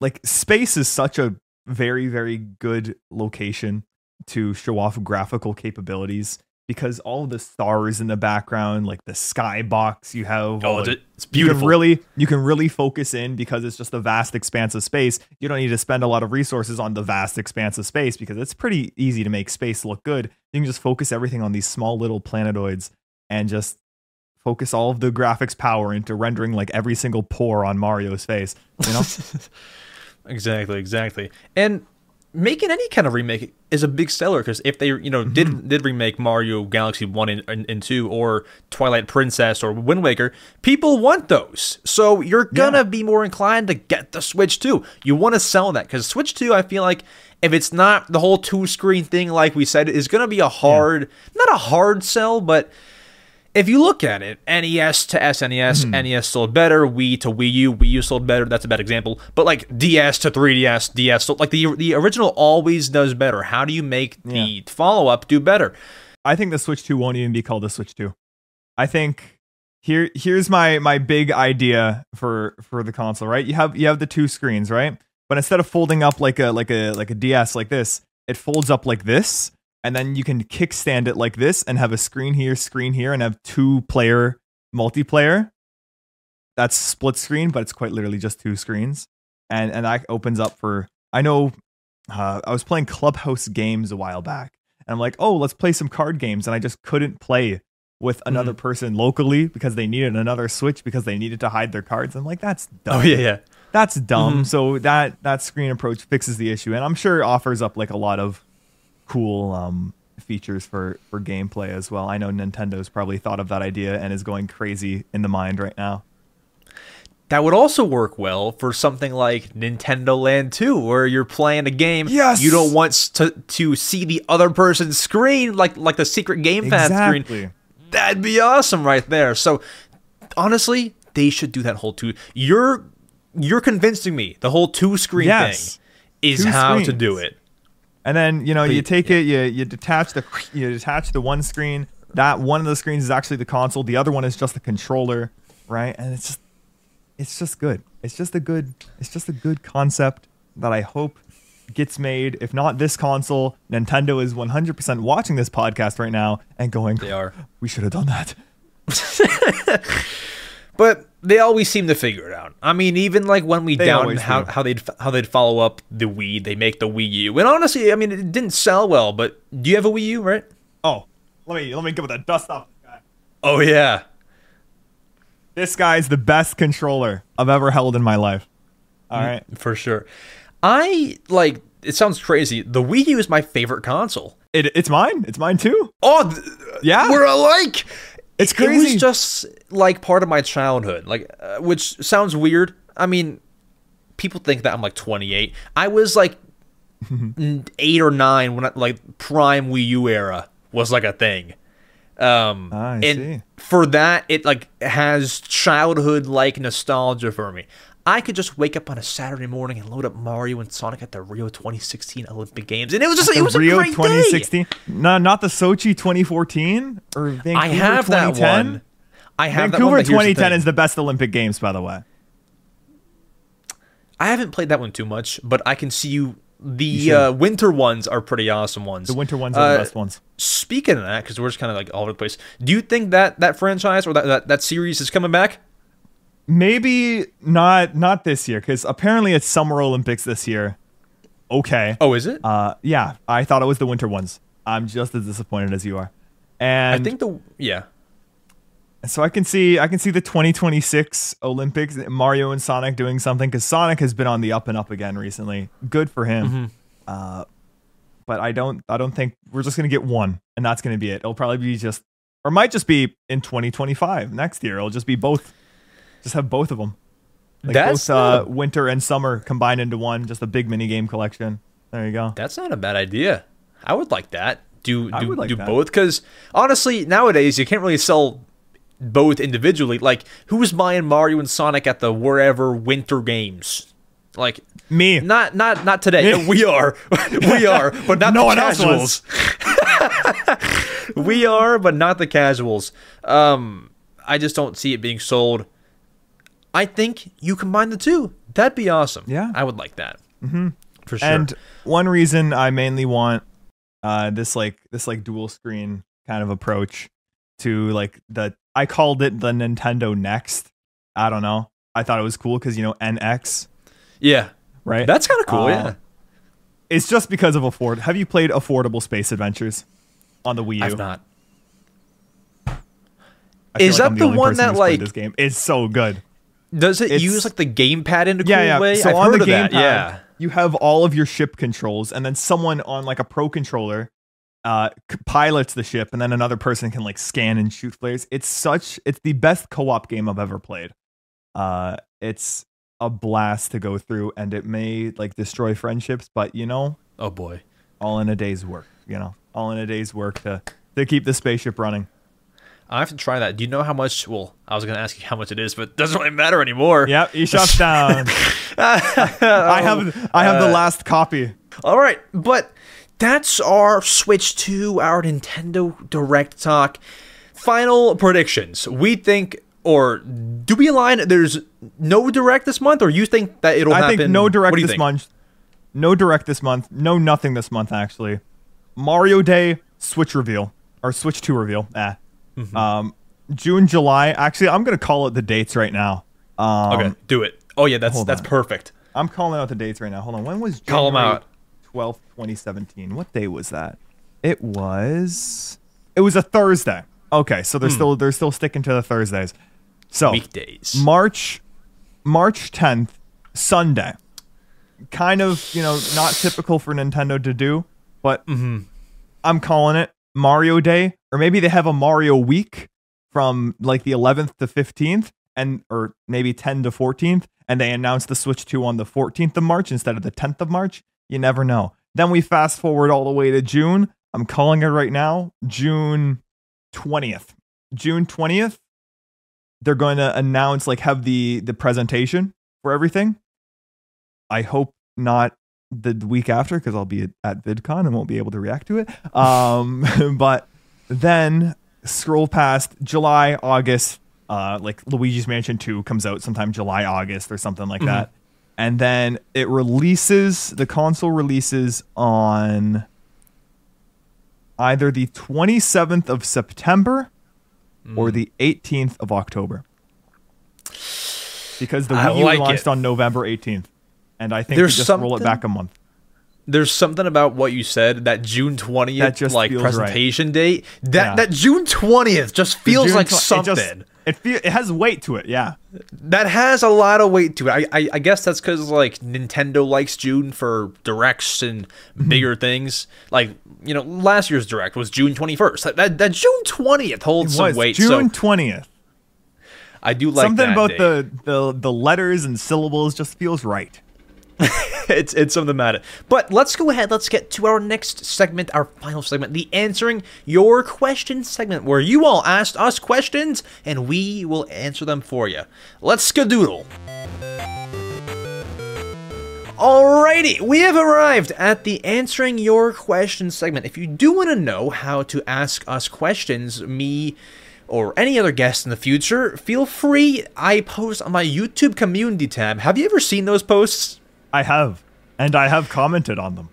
like space is such a very, very good location to show off graphical capabilities because all the stars in the background, like the skybox you have. oh all it's, it's you can beautiful really you can really focus in because it's just a vast expanse of space you don't need to spend a lot of resources on the vast expanse of space because it's pretty easy to make space look good you can just focus everything on these small little planetoids and just focus all of the graphics power into rendering like every single pore on mario's face you know <laughs> Exactly, exactly. And making any kind of remake is a big seller because if they, you know, Mm-hmm. did did remake Mario Galaxy 1 and, and, and 2 or Twilight Princess or Wind Waker, people want those. So you're going to Yeah. be more inclined to get the Switch 2. You want to sell that cuz Switch 2 I feel like if it's not the whole two screen thing like we said is going to be a hard not a hard sell, but if you look at it, NES to SNES, NES hmm. sold better. Wii to Wii U, Wii U sold better. That's a bad example. But like DS to 3DS, DS sold like the the original always does better. How do you make the follow up do better? i think the switch 2 won't even be called the switch 2 i think here here's my my big idea for for the console right you have you have the two screens right but instead of folding up like a like a like a ds like this it folds up like this and then you can kickstand it like this and have a screen here screen here and have two player multiplayer that's split screen but it's quite literally just two screens and and that opens up for i know uh, i was playing clubhouse games a while back and i'm like oh let's play some card games and i just couldn't play with another Mm-hmm. person locally because they needed another switch because they needed to hide their cards i'm like that's dumb <laughs> Oh yeah, yeah. That's dumb. So that that screen approach fixes the issue, and I'm sure it offers up like a lot of cool um, features for for gameplay as well. I know Nintendo's probably thought of that idea and is going crazy in the mind right now. That would also work well for something like Nintendo Land 2, where you're playing a game. Yes! You don't want to to see the other person's screen, like like the secret gamepad screen. That'd be awesome right there. So honestly, they should do that whole two. You're you're convincing me the whole two screen Yes. thing is Two how to do it. And then you know you take it, you you detach the <sniffs> you detach the one screen. That one of the screens is actually the console. The other one is just the controller, right? And it's just it's just good. It's just a good it's just a good concept that I hope gets made. If not this console, Nintendo is 100% watching this podcast right now and going, They are. We should have done that. <laughs> But they always seem to figure it out. I mean, even like when we They doubted how, do. how they'd how they'd follow up the Wii, they make the Wii U. And honestly, I mean, it didn't sell well. But do you have a Wii U, right? Oh, let me let me give with that dust off. Oh yeah. This guy's the best controller I've ever held in my life. All mm, right. for sure. I like. It sounds crazy. The Wii U is my favorite console. It, it's mine. It's mine too. Oh, th- Yeah. we're alike. It's It crazy. was just like part of my childhood, like, uh, which sounds weird. I mean, people think that I'm like 28. I was like <laughs> eight or nine when I, like prime Wii U era was like a thing. Um, Ah, I and see. for that, it like has childhood like nostalgia for me. I could just wake up on a Saturday morning and load up Mario and Sonic at the Rio 2016 Olympic Games, and it was just like, it was Rio a great 2016. No, not the Sochi 2014 or Vancouver I have that 2010. one. I have that Vancouver one, but here's the 2010 is the best Olympic Games, by the way. I haven't played that one too much, but I can see you. The should. uh, winter ones are pretty awesome ones. The winter ones are Uh, the best ones. Speaking of that, because we're just kind of like all over the place. Do you think that that franchise or that, that that series is coming back? Maybe not not this year because apparently it's Summer Olympics this year. Okay. Oh, is it? Uh, yeah, I thought it was the winter ones. I'm just as disappointed as you are. And I think the yeah. So I can see I can see the 2026 Olympics, Mario and Sonic doing something because Sonic has been on the up and up again recently. Good for him. Mm-hmm. Uh, but I don't I don't think we're just gonna get one, and that's gonna be it. It'll probably be just, or might just be in 2025 next year. It'll just be both. Just have both of them. Like That's both uh, a- winter and summer combined into one. Just a big mini game collection. There you go. That's not a bad idea. I would like that. Do do, like do that. both because honestly, nowadays you can't really sell both individually. Like, who's buying Mario and Sonic at the wherever Winter Games? Like, Me. not not not today. we are, <laughs> we are, but not <laughs> No the one else casuals. <laughs> we are, but not the casuals. Um, I just don't see it being sold. I think you combine the two. That'd be awesome. Yeah. I would like that. Mm-hmm. For sure. And one reason I mainly want uh, this like this like dual screen kind of approach to like the I called it the Nintendo Next. I don't know. I thought it was cool because you know NX, yeah, right? that's kind of cool. Uh, yeah. it's just because of afford. Have you played Affordable Space Adventures on the Wii U? I've not. Is like that I'm the one that, like- this game? It's so good. Does it It's- use like the gamepad in a yeah, cool yeah. way? So I've on the gamepad, Yeah. you have all of your ship controls, and then someone on like a pro controller uh, pilots the ship, and then another person can like scan and shoot flares. It's such. It's the best co-op game I've ever played. Uh, it's a blast to go through, and it may like destroy friendships, but you know, Oh boy. all in a day's work. You know, all in a day's work to to keep the spaceship running. I have to try that. Do you know how much? Well, I was going to ask you how much it is, but it doesn't really matter anymore. <laughs> Yep, eShop's down. <laughs> I have I have the last copy. All right, but that's our switch to our Nintendo Direct talk. Final predictions. We think, or do we align? There's no Direct this month, or you think that it'll I happen? think no direct this think? month. No direct this month. No nothing this month actually. Mario Day Switch reveal or Switch 2 reveal. Ah. Mm-hmm. Um June, July. Actually, I'm going to call it the dates right now. Um Okay, do it. Oh yeah, that's that's on. perfect. I'm calling out the dates right now. Hold on. When was Call 'em January out. 12th, 2017? What day was that? It was It was a Thursday. Okay, so they're Hmm. still they're still sticking to the Thursdays. So, Weekdays. March March 10th Sunday. Kind of, you know, not typical for Nintendo to do, but mm-hmm. I'm calling it Mario Day, or maybe they have a Mario week from like the 11th to 15th, and or maybe 10 to 14th, and they announce the Switch 2 on the 14th of March instead of the 10th of March. You never know. Then we fast forward all the way to June. I'm calling it right now, June 20th. June 20th, they're going to announce like have the the presentation for everything. I hope not the week after because I'll be at, VidCon and won't be able to react to it. Um, <laughs> but then scroll past July, August, uh, like Luigi's Mansion 2 comes out sometime July, August or something like that. And then it releases, the console releases on either the 27th of September or the 18th of October. Because the Wii U like launched it. on November 18th. And I think There's they just roll it back a month. There's something about what you said that June twentieth, like feels right. presentation date. That Yeah. that June twentieth just feels like tw- something. It, just, it, feel, it has weight to it, yeah. that has a lot of weight to it. I I, I guess that's because like Nintendo likes June for directs and Mm-hmm. bigger things. Like you know, last year's direct was June twenty first. That, that that June twentieth holds some weight. June so 20th. I do like Something about date. the, the the letters and syllables just feels right. <laughs> it's it's something about it. But let's go ahead. Let's get to our next segment, our final segment, the answering your questions segment, where you all asked us questions and we will answer them for you. Let's skadoodle. Alrighty, we have arrived at the answering your questions segment. If you do want to know how to ask us questions, me or any other guest in the future, feel free. I post on my YouTube community tab. Have you ever seen those posts? I have. And I have commented on them.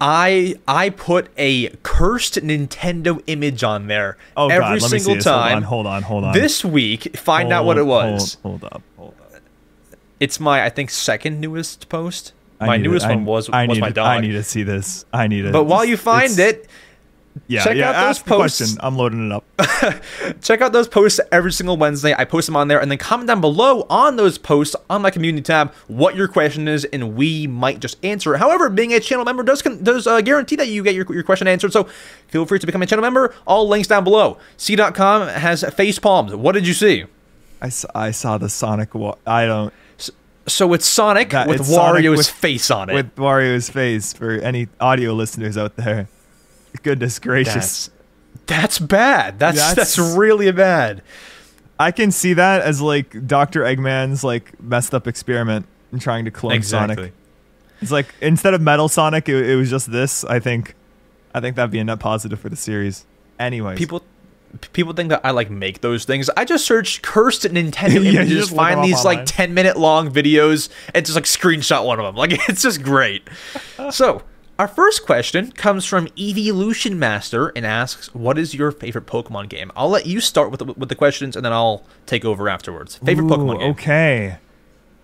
I I put a cursed Nintendo image on there Oh every god, single time. Hold on, hold on, hold on. This week, find out what it was. Hold, hold up, hold up. It's my I think second newest post. I my to- newest I- one was I was need my dog. I need to see this. I need it. but while you find it's- it, yeah, check yeah, out those the question. posts. I'm loading it up. <laughs> check out those posts every single Wednesday. I post them on there, and then comment down below on those posts on my community tab what your question is, and we might just answer it. However, being a channel member does does uh, guarantee that you get your, your question answered. So feel free to become a channel member. All links down below. cdotkom has face palms. What did you see? I saw, I saw the Sonic. Wa- I don't So it's Sonic That- with it's Sonic Wario's with- face on it. with Wario's face for any audio listeners out there. <laughs> Goodness gracious. that's that's bad. That's, that's That's- really bad. I can see that as like Dr. Eggman's like messed up experiment in trying to clone Exactly. Sonic. It's like instead of Metal Sonic, it, it was just this. I think, I think that'd be a net positive for the series. Anyways, People people think that I like make those things. I just search cursed Nintendo <laughs> Yeah, images, just find these like 10 minute long videos, and just like screenshot one of them. Like <laughs> it's just great. so, our first question comes from Evolution Master and asks, "What is your favorite Pokemon game?" I'll let you start with the, with the questions, and then I'll take over afterwards. Favorite Pokemon game? Okay.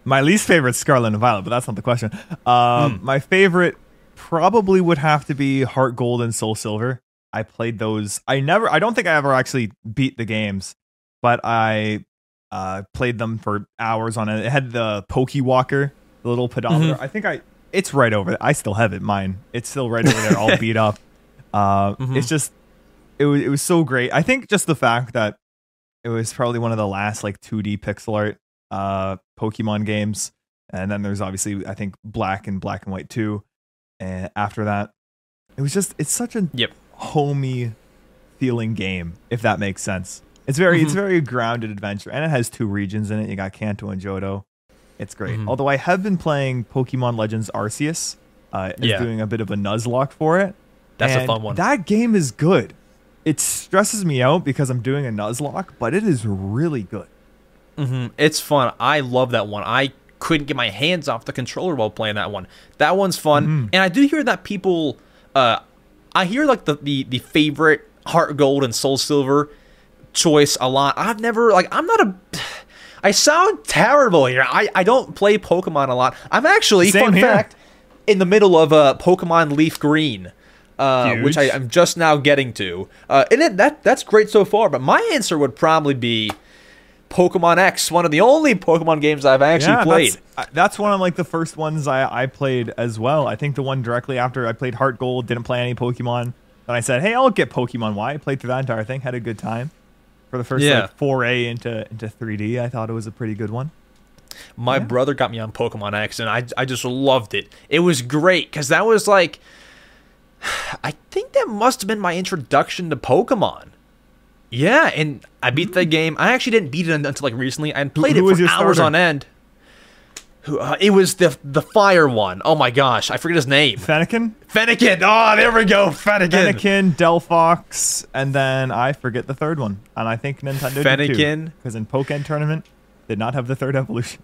My least favorite is Scarlet and Violet, but that's not the question. Um, My favorite probably would have to be Heart Gold and Soul Silver. I played those. I never. I don't think I ever actually beat the games, but I uh, played them for hours on it. It had the Pokewalker, the little pedometer. I think I. It's right over. there. I still have it. Mine. It's still right over there, all <laughs> beat up. Uh, It's just. It was. It was so great. I think just the fact that it was probably one of the last like 2D pixel art uh Pokemon games. And then there's obviously I think Black and Black and White 2. And after that, it was just it's such a Yep. homey feeling game, if that makes sense. It's very it's very grounded adventure. And it has two regions in it. You got Kanto and Johto. It's great. Mhm. Although I have been playing Pokemon Legends Arceus. Uh Yeah. doing a bit of a Nuzlocke for it. That's a fun one. That game is good. It stresses me out because I'm doing a Nuzlocke, but it is really good. hmm It's fun. I love that one. I couldn't get my hands off the controller while playing that one. That one's fun. Mm-hmm. And I do hear that people, uh, I hear like the, the the favorite Heart Gold and Soul Silver choice a lot. I've never like I'm not a. I sound terrible here. I, I don't play Pokemon a lot. I'm actually Same fun here. fact in the middle of uh, Pokemon Leaf Green. Uh, which I, I'm just now getting to, uh, and it, that that's great so far. But my answer would probably be Pokemon X, one of the only Pokemon games I've actually yeah, played. That's, that's one of like the first ones I, I played as well. I think the one directly after I played Heart Gold, didn't play any Pokemon. Then I said, hey, I'll get Pokemon Y. I played through that entire thing, had a good time. For the first Yeah. like foray into into 3D, I thought it was a pretty good one. My Yeah. brother got me on Pokemon X, and I, I just loved it. It was great because that was like, <sighs> I think that must have been my introduction to Pokemon. Yeah, and I beat the hmm. game. I actually didn't beat it until like recently. I played who it was for hours starter? on end. Who? Uh, it was the the fire one. Oh my gosh, I forget his name. Fennekin, Fennekin. Oh, there we go. Fennekin. Fennekin, Delphox, and then I forget the third one. And I think Nintendo did. Fennekin. because in Pokken Tournament did not have the third evolution.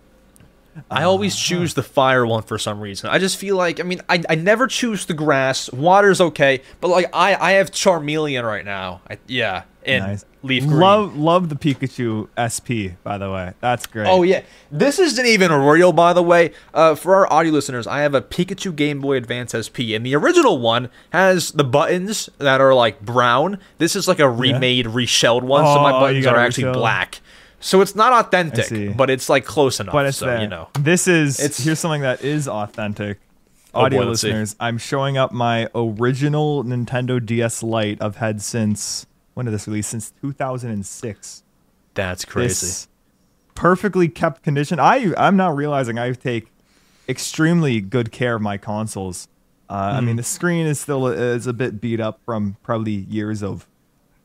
I always choose the fire one for some reason. I just feel like I mean I, I never choose the grass. Water's okay, but like I I have Charmeleon right now. I, yeah, and Nice. Leaf green. Love love the Pikachu SP by the way. That's great. Oh yeah, this isn't even a real, by the way. Uh, for our audio listeners, I have a Pikachu Game Boy Advance SP, and the original one has the buttons that are like brown. This is like a remade, reshelled one, so my Oh, buttons are it actually reshelled. black. So it's not authentic, but it's like close enough. but it's so there. you know. This is It's- here's something that is authentic. Oh, Audio boy, let's see. listeners, I'm showing up my original Nintendo DS Lite I've had since when did this release? Since 2006. That's crazy. This perfectly kept condition. I I'm now realizing I take extremely good care of my consoles. Uh, I Mm-hmm. mean, the screen is still is a bit beat up from probably years of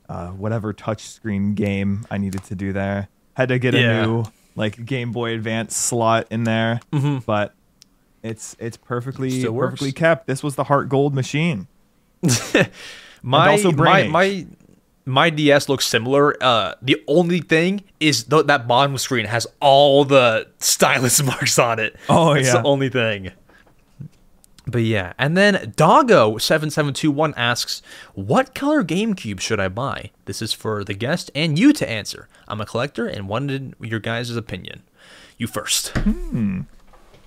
uh, whatever touchscreen game I needed to do there. Had to get Yeah. a new like Game Boy Advance slot in there, but it's it's perfectly Mm-hmm. Perfectly kept. This was the Heart Gold machine. <laughs> my also my my my DS looks similar. Uh, the only thing is th- that bottom screen has all the stylus <laughs> marks on it. Oh, That's yeah. the only thing. But yeah, and then Doggo seven seven two one asks, "What color GameCube should I buy?" This is for the guest and you to answer. I'm a collector and wanted your guys' opinion. You first.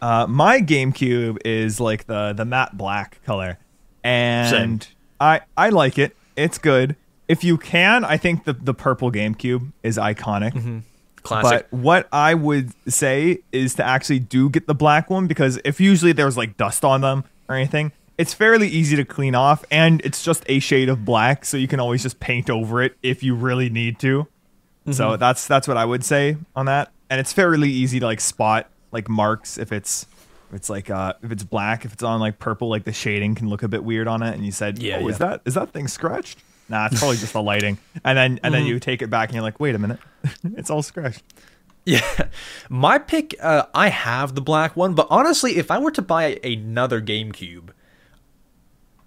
Uh, my GameCube is like the the matte black color, and Same. I I like it. It's good. If you can, I think the the purple GameCube is iconic. Mm-hmm. Classic. But what I would say is to actually do get the black one because if usually there's like dust on them or anything, it's fairly easy to clean off and it's just a shade of black, so you can always just paint over it if you really need to. Mm-hmm. So that's that's what I would say on that. And it's fairly easy to like spot like marks if it's if it's like uh if it's black, if it's on like purple, like the shading can look a bit weird on it and you said, Yeah, Oh, is that is that thing scratched? Nah, it's probably just the lighting. And then and Mm-hmm. then you take it back and you're like, wait a minute. <laughs> it's all scratched. Yeah, my pick. Uh, I have the black one, but honestly, if I were to buy another GameCube,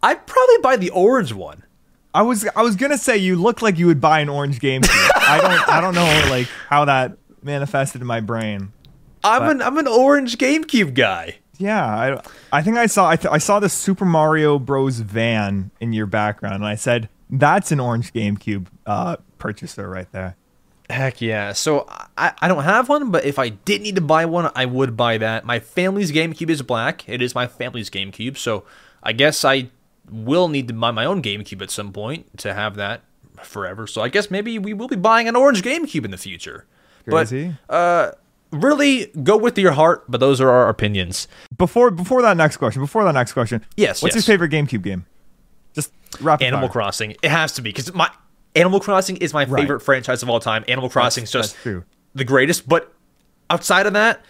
I'd probably buy the orange one. I was I was gonna say you look like you would buy an orange GameCube. <laughs> I don't I don't know like how that manifested in my brain. I'm But- an I'm an orange GameCube guy. Yeah, I I think I saw I, th- I saw the Super Mario Bros van in your background, and I said that's an orange GameCube uh, purchaser right there. Heck yeah! So I, I don't have one, but if I did need to buy one, I would buy that. My family's GameCube is black. It is my family's GameCube, so I guess I will need to buy my own GameCube at some point to have that forever. So I guess maybe we will be buying an orange GameCube in the future. Crazy. But uh, really, go with your heart. But those are our opinions. Before before that next question, before that next question, Yes, what's yes. your favorite GameCube game? Rapid Animal fire. Crossing. It has to be because my Animal Crossing is my Right. favorite franchise of all time. Animal Crossing that's just the greatest. But outside of that,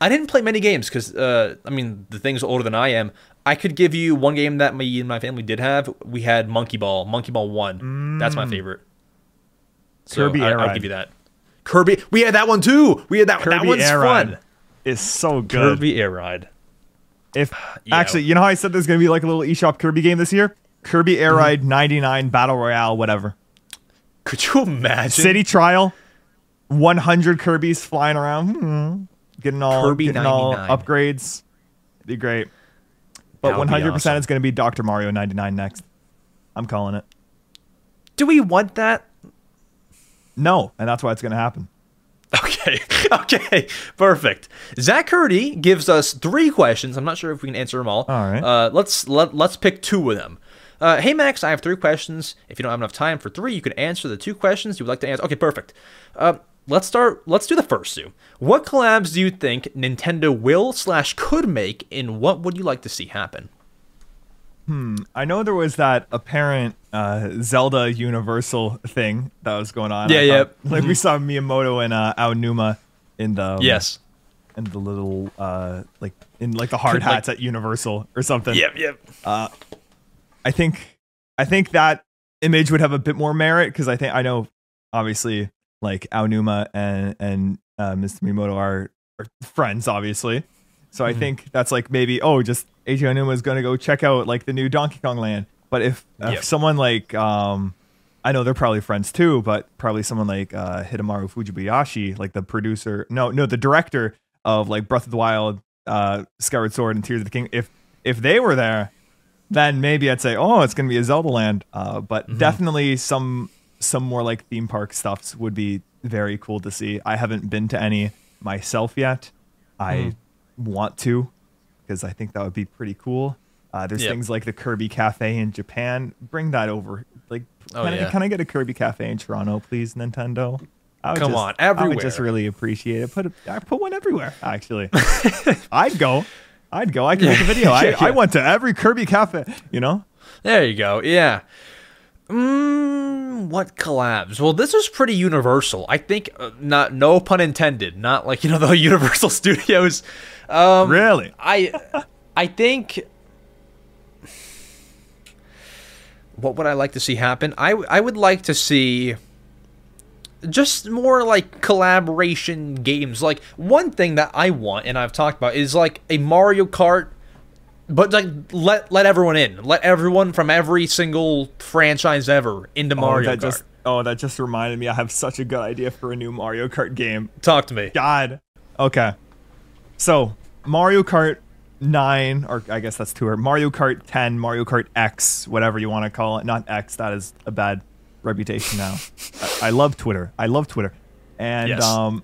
I didn't play many games because uh, I mean the thing's older than I am. I could give you one game that me and my family did have. We had Monkey Ball, Monkey Ball One. That's my favorite. So Mm. Kirby I, Air I'll Ride. give you that. Kirby, we had that one too. We had that. that Kirby one's Air fun. Ride is so good. Kirby Air Ride. If <sighs> Yeah. actually, you know how I said there's gonna be like a little eShop Kirby game this year? Kirby Mm-hmm. Air Ride 99 Battle Royale, whatever. Could you imagine? City trial, 100 Kirby's flying around, hmm, getting all Kirby getting all 99. upgrades. It'd be great. But That would be 100% awesome. it's going to be Dr. Mario 99 next. I'm calling it. Do we want that? No, and that's why it's going to happen. Okay. <laughs> Okay. Perfect. Zach Curdy gives us three questions. I'm not sure if we can answer them all. All right. Uh, let's let, let's pick two of them. Uh, hey Max, I have three questions. If you don't have enough time for three, you can answer the two questions you would like to answer. Okay, perfect. Uh, let's start. Let's do the first two. What collabs do you think Nintendo will slash could make, and what would you like to see happen? Hmm. I know there was that apparent uh, Zelda Universal thing that was going on. Yeah, yeah. Like we saw Miyamoto and uh, Aonuma in the um, yes. in the little uh like in like the hard Could, like- hats at Universal or something. Yep. Yep. I think I think that image would have a bit more merit because I think I know obviously like Aonuma and and uh, Mr. Miyamoto are, are friends obviously. So I think that's like maybe oh just Eiji Aonuma is gonna go check out like the new Donkey Kong Land. But if, if Yep. someone like um I know they're probably friends too, but probably someone like uh, Hidemaro Fujibayashi, like the producer, no, no, the director of like Breath of the Wild, uh, Skyward Sword, and Tears of the King. If if they were there, then maybe I'd say, oh, it's gonna be a Zelda land. Uh, but definitely some some more like theme park stuffs would be very cool to see. I haven't been to any myself yet. I want to because I think that would be pretty cool. Uh, there's Yep. things like the Kirby Cafe in Japan. Bring that over. Like, Oh, can, I, yeah. can I get a Kirby Cafe in Toronto, please, Nintendo? I would Come just, on, I would just really appreciate it. Put a, I put one everywhere. Actually, <laughs> I'd go. I'd go. I can make a video. I, <laughs> Yeah. I went to every Kirby Cafe. You know. There you go. Yeah. Mm, what collabs? Well, this is pretty universal. I think uh, not no pun intended. Not like <laughs> you know the Universal <laughs> Studios. Um, Really? I I think what would I like to see happen? I I would like to see just more like collaboration games. Like one thing that I want and I've talked about is like a Mario Kart but like let let everyone in. Let everyone from every single franchise ever into oh, Mario oh, that Kart. just oh that just reminded me. I have such a good idea for a new Mario Kart game. Talk to me. God. Okay. So Mario Kart nine, or I guess that's two. Or Mario Kart ten, Mario Kart X, whatever you want to call it. Not X. That is a bad reputation now. I, I love Twitter. I love Twitter. And Yes. um,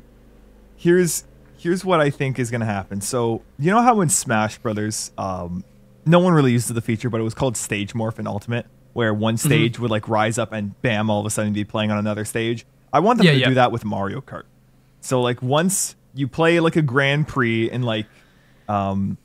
here's here's what I think is gonna happen. So you know how in Smash Brothers, um, no one really uses the feature, but it was called Stage Morph in Ultimate, where one Mm-hmm. stage would like rise up and bam, all of a sudden be playing on another stage. I want them Yeah, to yeah. do that with Mario Kart. So like once you play like a Grand Prix in like um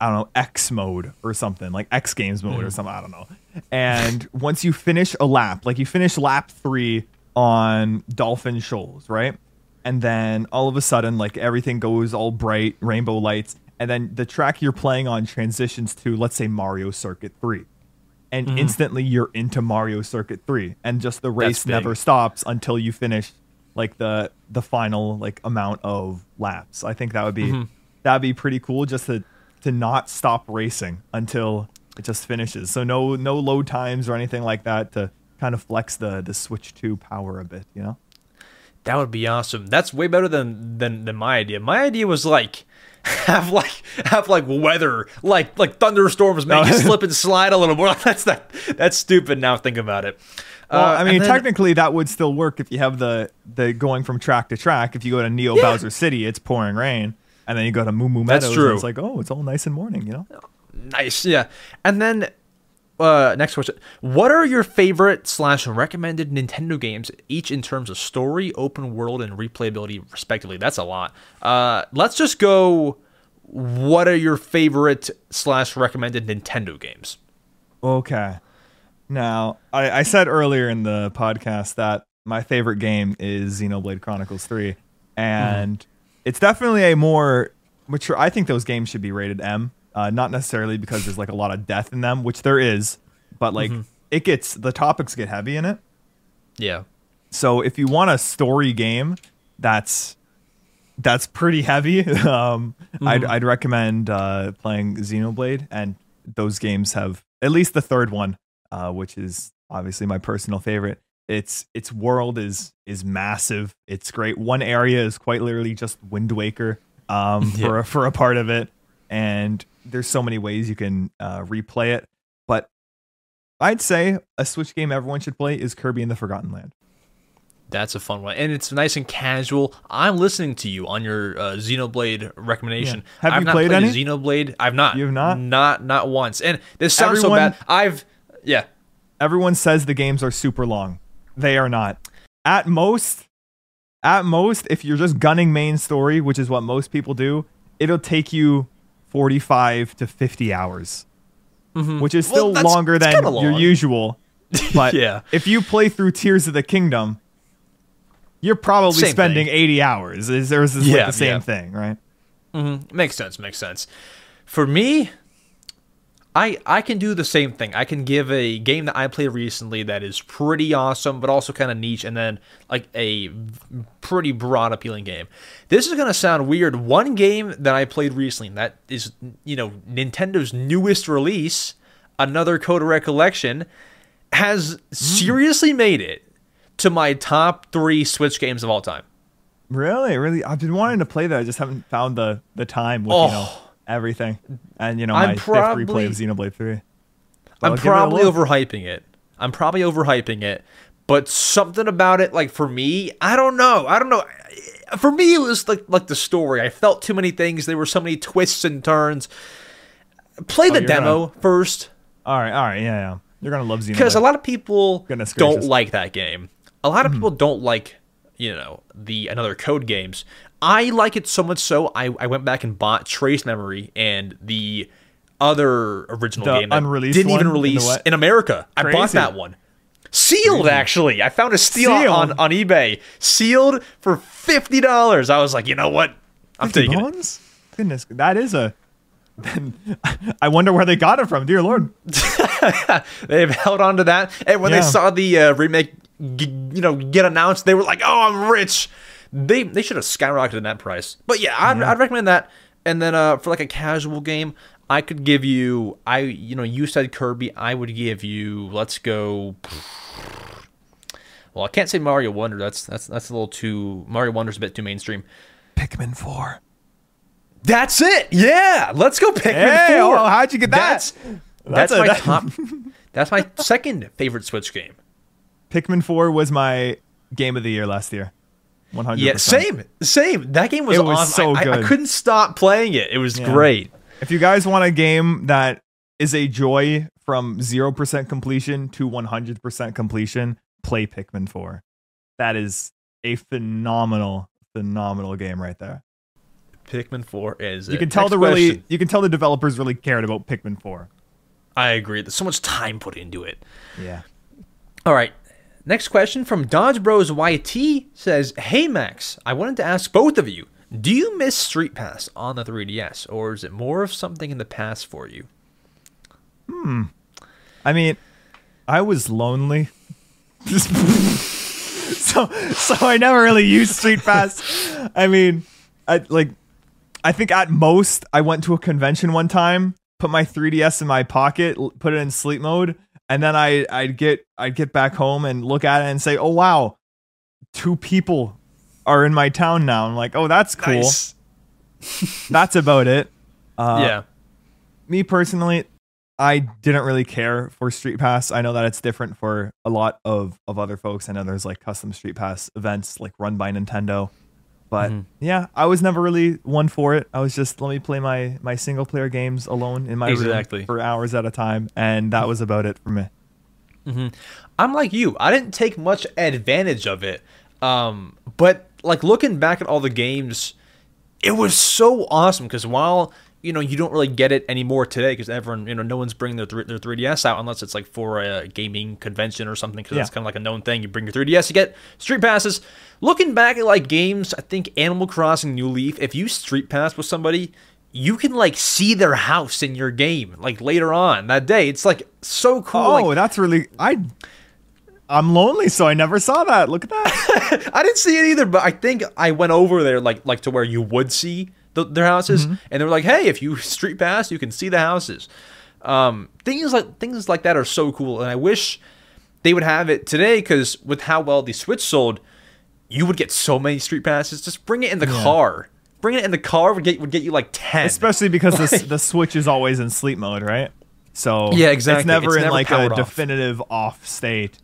I don't know, X mode or something, like X Games mode or mm. something, I don't know. And <laughs> once you finish a lap, like you finish lap 3 on Dolphin Shoals, right? And then all of a sudden like everything goes all bright, rainbow lights, and then the track you're playing on transitions to let's say Mario Circuit 3 and mm-hmm. instantly you're into Mario Circuit 3 and just the race never stops until you finish like the the final like amount of laps. I think that would be mm-hmm. that'd be pretty cool just to to not stop racing until it just finishes. So no no load times or anything like that to kind of flex the the Switch 2 power a bit, you know? That would be awesome. That's way better than than than my idea. My idea was like <laughs> have like have like weather like like thunderstorms make you slip and <laughs> slide a little more. <laughs> That's that that's stupid now think about it. Well, Uh, I mean, then- technically that would still work if you have the the going from track to track. If you go to Neo Bowser City, it's pouring rain, and then you go to Moo Moo Meadows. That's true. and it's like, oh, it's all nice and morning, you know. Nice, yeah. And then uh next question. What are your favorite slash recommended Nintendo games, each in terms of story, open world, and replayability respectively? That's a lot. Uh let's just go what are your favorite slash recommended Nintendo games? Okay. Now, I, I said earlier in the podcast that my favorite game is Xenoblade Chronicles 3. And it's definitely a more mature. I think those games should be rated M. Uh, not necessarily because there's like a lot of death in them, which there is, but like it gets, the topics get heavy in it. Yeah. So if you want a story game that's that's pretty heavy, <laughs> um, I'd, I'd recommend uh, playing Xenoblade. And those games have at least the third one, uh, which is obviously my personal favorite. Its its world is is massive. It's great. One area is quite literally just Wind Waker um, <laughs> for a, for a part of it, and there's so many ways you can uh, replay it. But I'd say a Switch game everyone should play is Kirby in the Forgotten Land. That's a fun one, and it's nice and casual. I'm listening to you on your uh, Xenoblade recommendation. Yeah. Have I've you not played played, any? Xenoblade. I've not. You have not? Not not once. And this sounds Everyone- so bad. I've yeah. everyone says the games are super long. They are not. At most, at most, if you're just gunning main story, which is what most people do, it'll take you 45 to 50 hours, which is Mm-hmm. Well, still longer than kinda your usual. <laughs> But Yeah. if you play through Tears of the Kingdom, you're probably Same spending thing. 80 hours. Is there's Yeah, like the same yeah. thing, right? Makes sense. Makes sense. For me, I I can do the same thing. I can give a game that I played recently that is pretty awesome, but also kind of niche, and then like a pretty broad appealing game. This is gonna sound weird. One game that I played recently that is you know Nintendo's newest release, another Code of Recollection, has hmm. seriously made it to my top three Switch games of all time. Really, really, I've been wanting to play that. I just haven't found the the time with you oh. know Oh. Everything, and you know I'm my fifth replay probably- of Xenoblade Three. But I'm I'll it probably overhyping it. I'm probably overhyping it, but something about it, like for me, I don't know. I don't know. For me, it was like like the story. I felt too many things. There were so many twists and turns. Play oh, the Oh, demo first, All right, all right, yeah, yeah. You're gonna love Xenoblade. because a lot of people Goodness don't gracious. like that game. A lot of hmm. people don't like you know the another code games. I like it so much so I, I went back and bought Trace Memory and the other original The game that unreleased didn't even one in release in America. I bought that one. Sealed, actually. I found a steal Sealed? on, on eBay. Sealed for fifty dollars. I was like, you know what? I'm 50 taking it. bones? Goodness, that is a. <laughs> I wonder where they got it from. Dear Lord. <laughs> They've held on to that. And when Yeah. they saw the uh, remake, g- you know, get announced, they were like, "Oh, I'm rich." They they should have skyrocketed in that price. But yeah, I'd, I'd recommend that. And then uh, for like a casual game, I could give you. I you know you said Kirby. I would give you. Let's go. Well, I can't say Mario Wonder. That's that's that's a little too. Mario Wonder's a bit too mainstream. Pikmin Four. That's it. Yeah, let's go Pikmin Hey, four. oh, how'd you get that? That's that's, That's a- my that- <laughs> top. That's my second favorite Switch game. Pikmin Four was my game of the year last year. One hundred. Yeah, same, same. That game was, It was awesome. so I, I- I couldn't stop playing it. It was Yeah. great. If you guys want a game that is a joy from zero percent completion to one hundred percent completion, play Pikmin Four. That is a phenomenal, phenomenal game right there. Pikmin Four is. You can tell the really, question. you can tell the developers really cared about Pikmin Four. I agree. There's so much time put into it. Yeah. All right. Next question from Dodge Bros YT says, "Hey Max, I wanted to ask both of you, do you miss Street Pass on the 3DS, or is it more of something in the past for you?" Hmm. I mean, I was lonely. <laughs> so so I never really used Street Pass. I mean, I like I think at most I went to a convention one time, put my 3DS in my pocket, put it in sleep mode, and then I I'd get I'd get back home and look at it and say, "Oh wow, two people are in my town now." I'm like, "Oh, that's cool." Nice. <laughs> That's about it. Uh, yeah. me personally, I didn't really care for Street Pass. I know that it's different for a lot of, of other folks. I know there's like custom Street Pass events like run by Nintendo. But Mm-hmm. yeah, I was never really one for it. I was just let me play my my single player games alone in my Exactly. room for hours at a time, and that was about it for me. I'm like you. I didn't take much advantage of it. Um, but like looking back at all the games, it was so awesome because while you know you don't really get it anymore today because everyone you know no one's bringing their th- their 3ds out unless it's like for a gaming convention or something because that's kind of like a known thing. You bring your 3ds, you get street passes. Looking back at like games, I think Animal Crossing New Leaf. If you street pass with somebody. You can like see their house in your game like later on that day. It's like so cool. Oh, like, that's really I. I'm lonely, so I never saw that. Look at that. <laughs> I didn't see it either, but I think I went over there like like to where you would see the, their houses, Mm-hmm. and they were like, "Hey, if you <laughs> street pass, you can see the houses." Um, things like things like that are so cool, and I wish they would have it today because with how well the Switch sold, you would get so many street passes. Just bring it in the car. Bring it in the car would get would get you like ten. Especially because the, <laughs> the Switch is always in sleep mode, right? So Yeah, exactly. It's never It's in never like a off. definitive off state.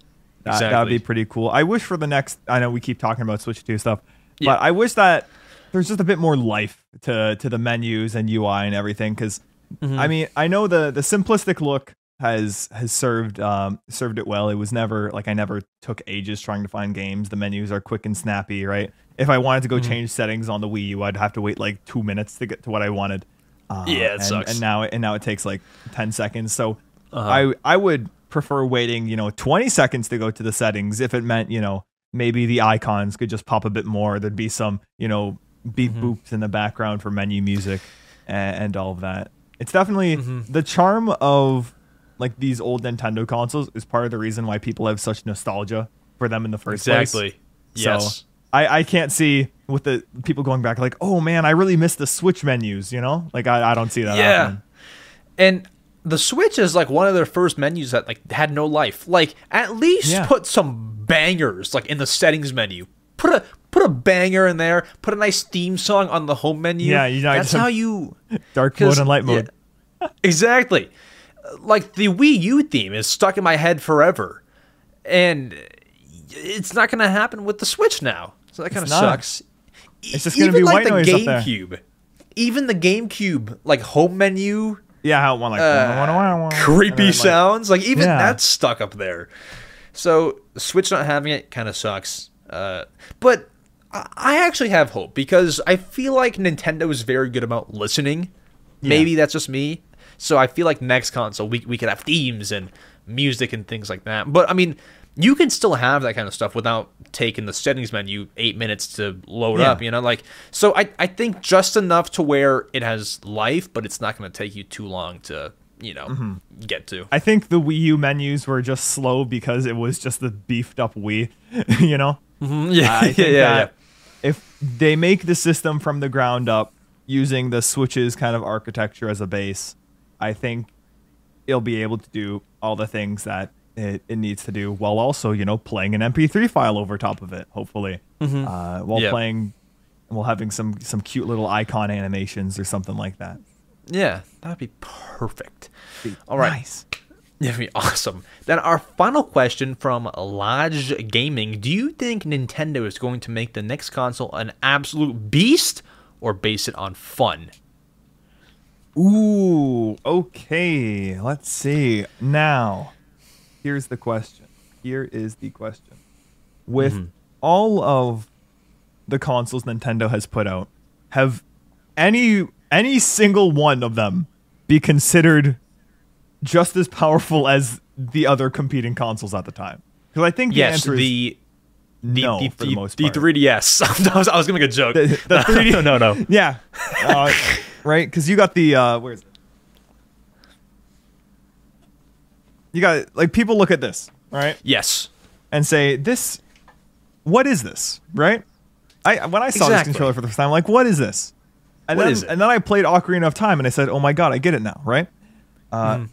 That Exactly. be pretty cool. I wish for the next. I know we keep talking about Switch Two stuff, Yeah. but I wish that there's just a bit more life to to the menus and UI and everything. Because Mm-hmm. I mean, I know the the simplistic look has has served um served it well. It was never like I never took ages trying to find games. The menus are quick and snappy, right? If I wanted to go Mm-hmm. change settings on the Wii U, I'd have to wait like two minutes to get to what I wanted. Uh, Yeah, it and, sucks. And now and now it takes like ten seconds. So Uh-huh. I I would prefer waiting, you know, twenty seconds to go to the settings if it meant, you know, maybe the icons could just pop a bit more. There'd be some, you know, beep Mm-hmm. boops in the background for menu music and, and all of that. It's definitely Mm-hmm. the charm of like these old Nintendo consoles is part of the reason why people have such nostalgia for them in the first place. Exactly. So Yes. I, I can't see with the people going back like, oh man, I really miss the Switch menus, you know? Like I, I don't see that Yeah. happening. And the Switch is like one of their first menus that like had no life. Like at least Yeah. put some bangers like in the settings menu. Put a a banger in there. Put a nice theme song on the home menu. Yeah, you know, that's how you Dark mode and light mode. yeah, exactly. Like the Wii U theme is stuck in my head forever, and it's not going to happen with the Switch now. So that kind of sucks. It's just gonna be like white the noise up there. GameCube. Even the GameCube, like home menu, Yeah, how it went like Uh, creepy then, like- sounds. Like even Yeah. that's stuck up there. So Switch not having it kind of sucks. Uh, but I actually have hope because I feel like Nintendo is very good about listening. Maybe that's just me. So I feel like next console we we could have themes and music and things like that. But I mean, you can still have that kind of stuff without taking the settings menu eight minutes to load Yeah. up. You know, like so I I think just enough to where it has life, but it's not going to take you too long to you know Mm-hmm. get to. I think the Wii U menus were just slow because it was just the beefed up Wii, <laughs> you know? <laughs> yeah, I think that if they make the system from the ground up using the switches kind of architecture as a base, I think it'll be able to do all the things that it, it needs to do while also, you know, playing an MP3 file over top of it, hopefully. Uh, while Yeah. playing, while having some, some cute little icon animations or something like that. Yeah, that'd be perfect. All right. Nice. <laughs> That'd be awesome. Then our final question from Lodge Gaming: Do you think Nintendo is going to make the next console an absolute beast, or base it on fun? Ooh, okay. Let's see. Now, here's the question. Here is the question. With mm-hmm. all of the consoles Nintendo has put out, have any any single one of them be considered just as powerful as the other competing consoles at the time? Because I think the yes, answer is the the no the, for the most part. the 3DS. <laughs> I was, I was gonna make a joke. The- the <laughs> 3D no, no, no. <laughs> yeah, uh, right. Because you got the uh, where is it? You got like people look at this right Yes. and say this. What is this? Right? I when I saw this controller for the first time, I'm like, what is this? And What then, is it? And then I played Ocarina of Time, and I said, oh my god, I get it now. Right? Uh, Hmm.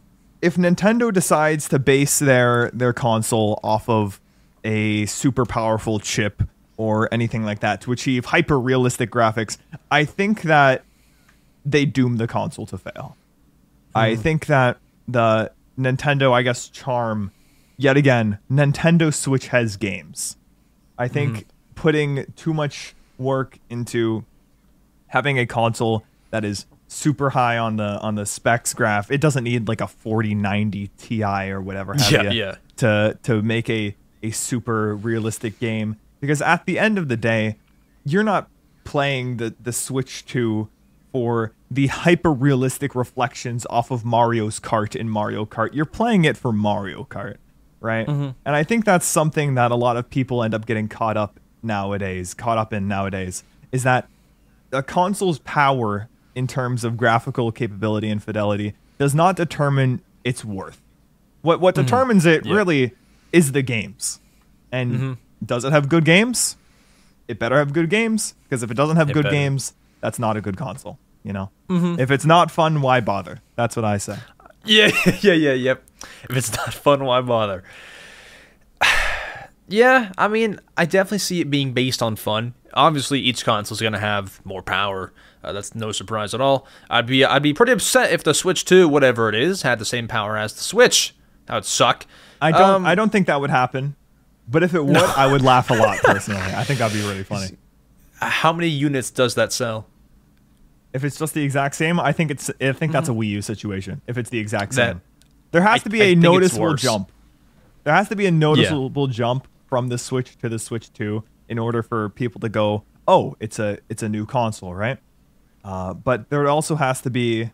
If Nintendo decides to base their their console off of a super powerful chip or anything like that to achieve hyper realistic graphics, I think that they doom the console to fail. I hmm. think that the Nintendo, I guess, charm, yet again, Nintendo Switch has games. I think hmm. putting too much work into having a console that is super high on the on the specs graph, it doesn't need like a 4090 Ti or whatever have Yeah, yeah. to to make a a super realistic game because at the end of the day, you're not playing the the Switch 2 for the hyper realistic reflections off of Mario's Kart in Mario Kart. You're playing it for Mario Kart, right? Mm-hmm. And I think that's something that a lot of people end up getting caught up nowadays, caught up in nowadays, is that a console's power in terms of graphical capability and fidelity does not determine its worth. What what determines it Mm-hmm. Yeah. really is the games. And Mm-hmm. does it have good games? It better have good games because if it doesn't have It good better. games, that's not a good console, you know. If it's not fun, why bother? That's what I say. <laughs> Yeah, yeah, yeah, yep. If it's not fun, why bother? <sighs> yeah, I mean, I definitely see it being based on fun. Obviously, each console is going to have more power. Uh, that's no surprise at all. I'd be I'd be pretty upset if the Switch 2, whatever it is, had the same power as the Switch. That would suck. I don't Um, I don't think that would happen. But if it would, <laughs> I would laugh a lot personally. I think that'd be really funny. How many units does that sell? If it's just the exact same, I think it's I think that's a Wii U situation. If it's the exact Mm-hmm. That- same. There has I- to be I a noticeable jump. There has to be a noticeable jump from the Switch to the Switch 2 in order for people to go, "Oh, it's a it's a new console, right?" Uh, but there also has to be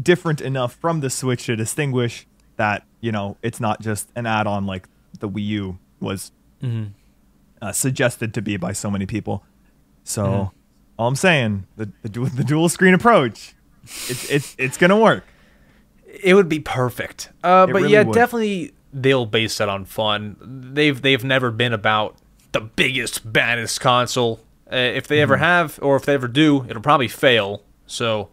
different enough from the Switch to distinguish that you know it's not just an add-on like the Wii U was Mm-hmm. uh, suggested to be by so many people. So Mm-hmm. all I'm saying, the the, the dual screen approach, it's it's it's gonna work. It would be perfect. Uh, but really yeah, would. definitely they'll base that on fun. They've they've never been about the biggest, baddest console. Uh, if they ever Mm-hmm. have, or if they ever do, it'll probably fail. So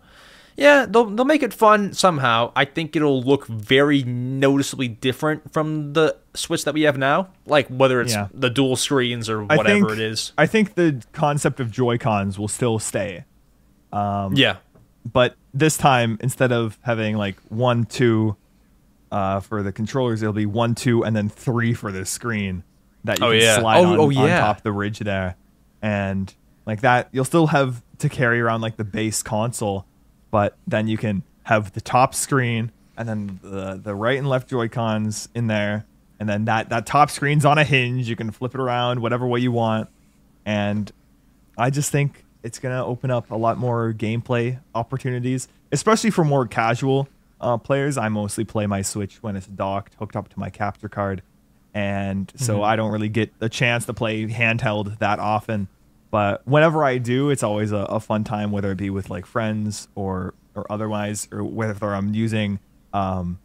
yeah, they'll they'll make it fun somehow. I think it'll look very noticeably different from the Switch that we have now. Like whether it's Yeah. the dual screens or whatever think, it is. I think the concept of Joy Cons will still stay. yeah. but this time instead of having like one two uh, for the controllers it'll be one two and then three for the screen that you Oh, can yeah. slide Oh, on, oh, on yeah. top of the ridge there and like that you'll still have to carry around like the base console but then you can have the top screen and then the the right and left joy cons in there and then that that top screen's on a hinge you can flip it around whatever way you want and I just think it's gonna open up a lot more gameplay opportunities, especially for more casual uh, players. I mostly play my Switch when it's docked, hooked up to my capture card, and so I don't really get a chance to play handheld that often. But whenever I do, it's always a, a fun time, whether it be with like friends or or otherwise, or whether I'm using um,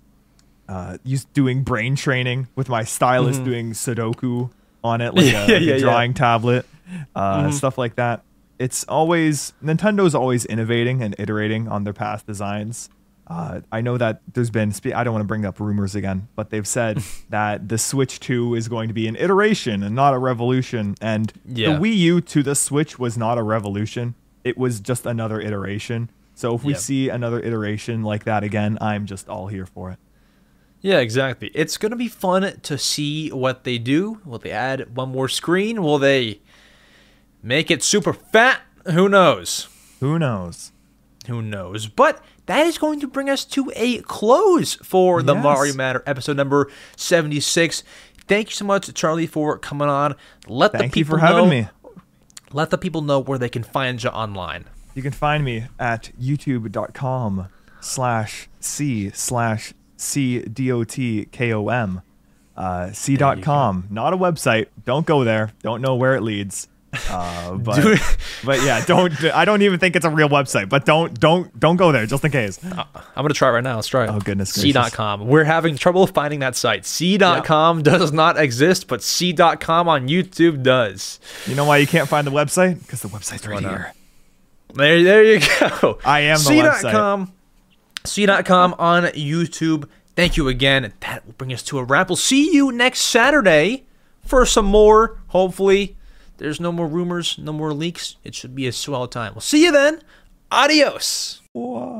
uh, use doing brain training with my stylus doing Sudoku on it, like <laughs> a, Mm-hmm. Yeah, like a yeah, yeah. drawing tablet, uh, stuff like that. It's always Nintendo's always innovating and iterating on their past designs. Uh, I know that there's been spe- I don't want to bring up rumors again, but they've said <laughs> that the Switch 2 is going to be an iteration and not a revolution. And Yeah. the Wii U to the Switch was not a revolution; it was just another iteration. So if we Yep. see another iteration like that again, I'm just all here for it. Yeah, exactly. It's going to be fun to see what they do. Will they add one more screen? Will they make it super fat? Who knows? Who knows? Who knows? But that is going to bring us to a close for the Yes. Mario Matter episode number 76. Thank you so much, Charlie, for coming on. Let the Thank you people for having know, me. Let the people know where they can find you online. You can find me at youtube.com slash c slash c d o t k o m. Uh, cdotkom, not a website. Don't go there. Don't know where it leads. Uh, <laughs> but but yeah, don't. I don't even think it's a real website. But don't don't don't go there just in case. I'm going to try it right now. Let's try it. Oh, goodness gracious. C.com. We're having trouble finding that site. C.com does not exist, but cdotkom on YouTube does. You know why you can't find the website? Because the website's right here. There, there you go. I am the cdotkom. cdotkom on YouTube. Thank you again. That will bring us to a wrap. We'll see you next Saturday for some more. Hopefully, there's no more rumors, no more leaks. It should be a swell time. We'll see you then. Adios. Whoa.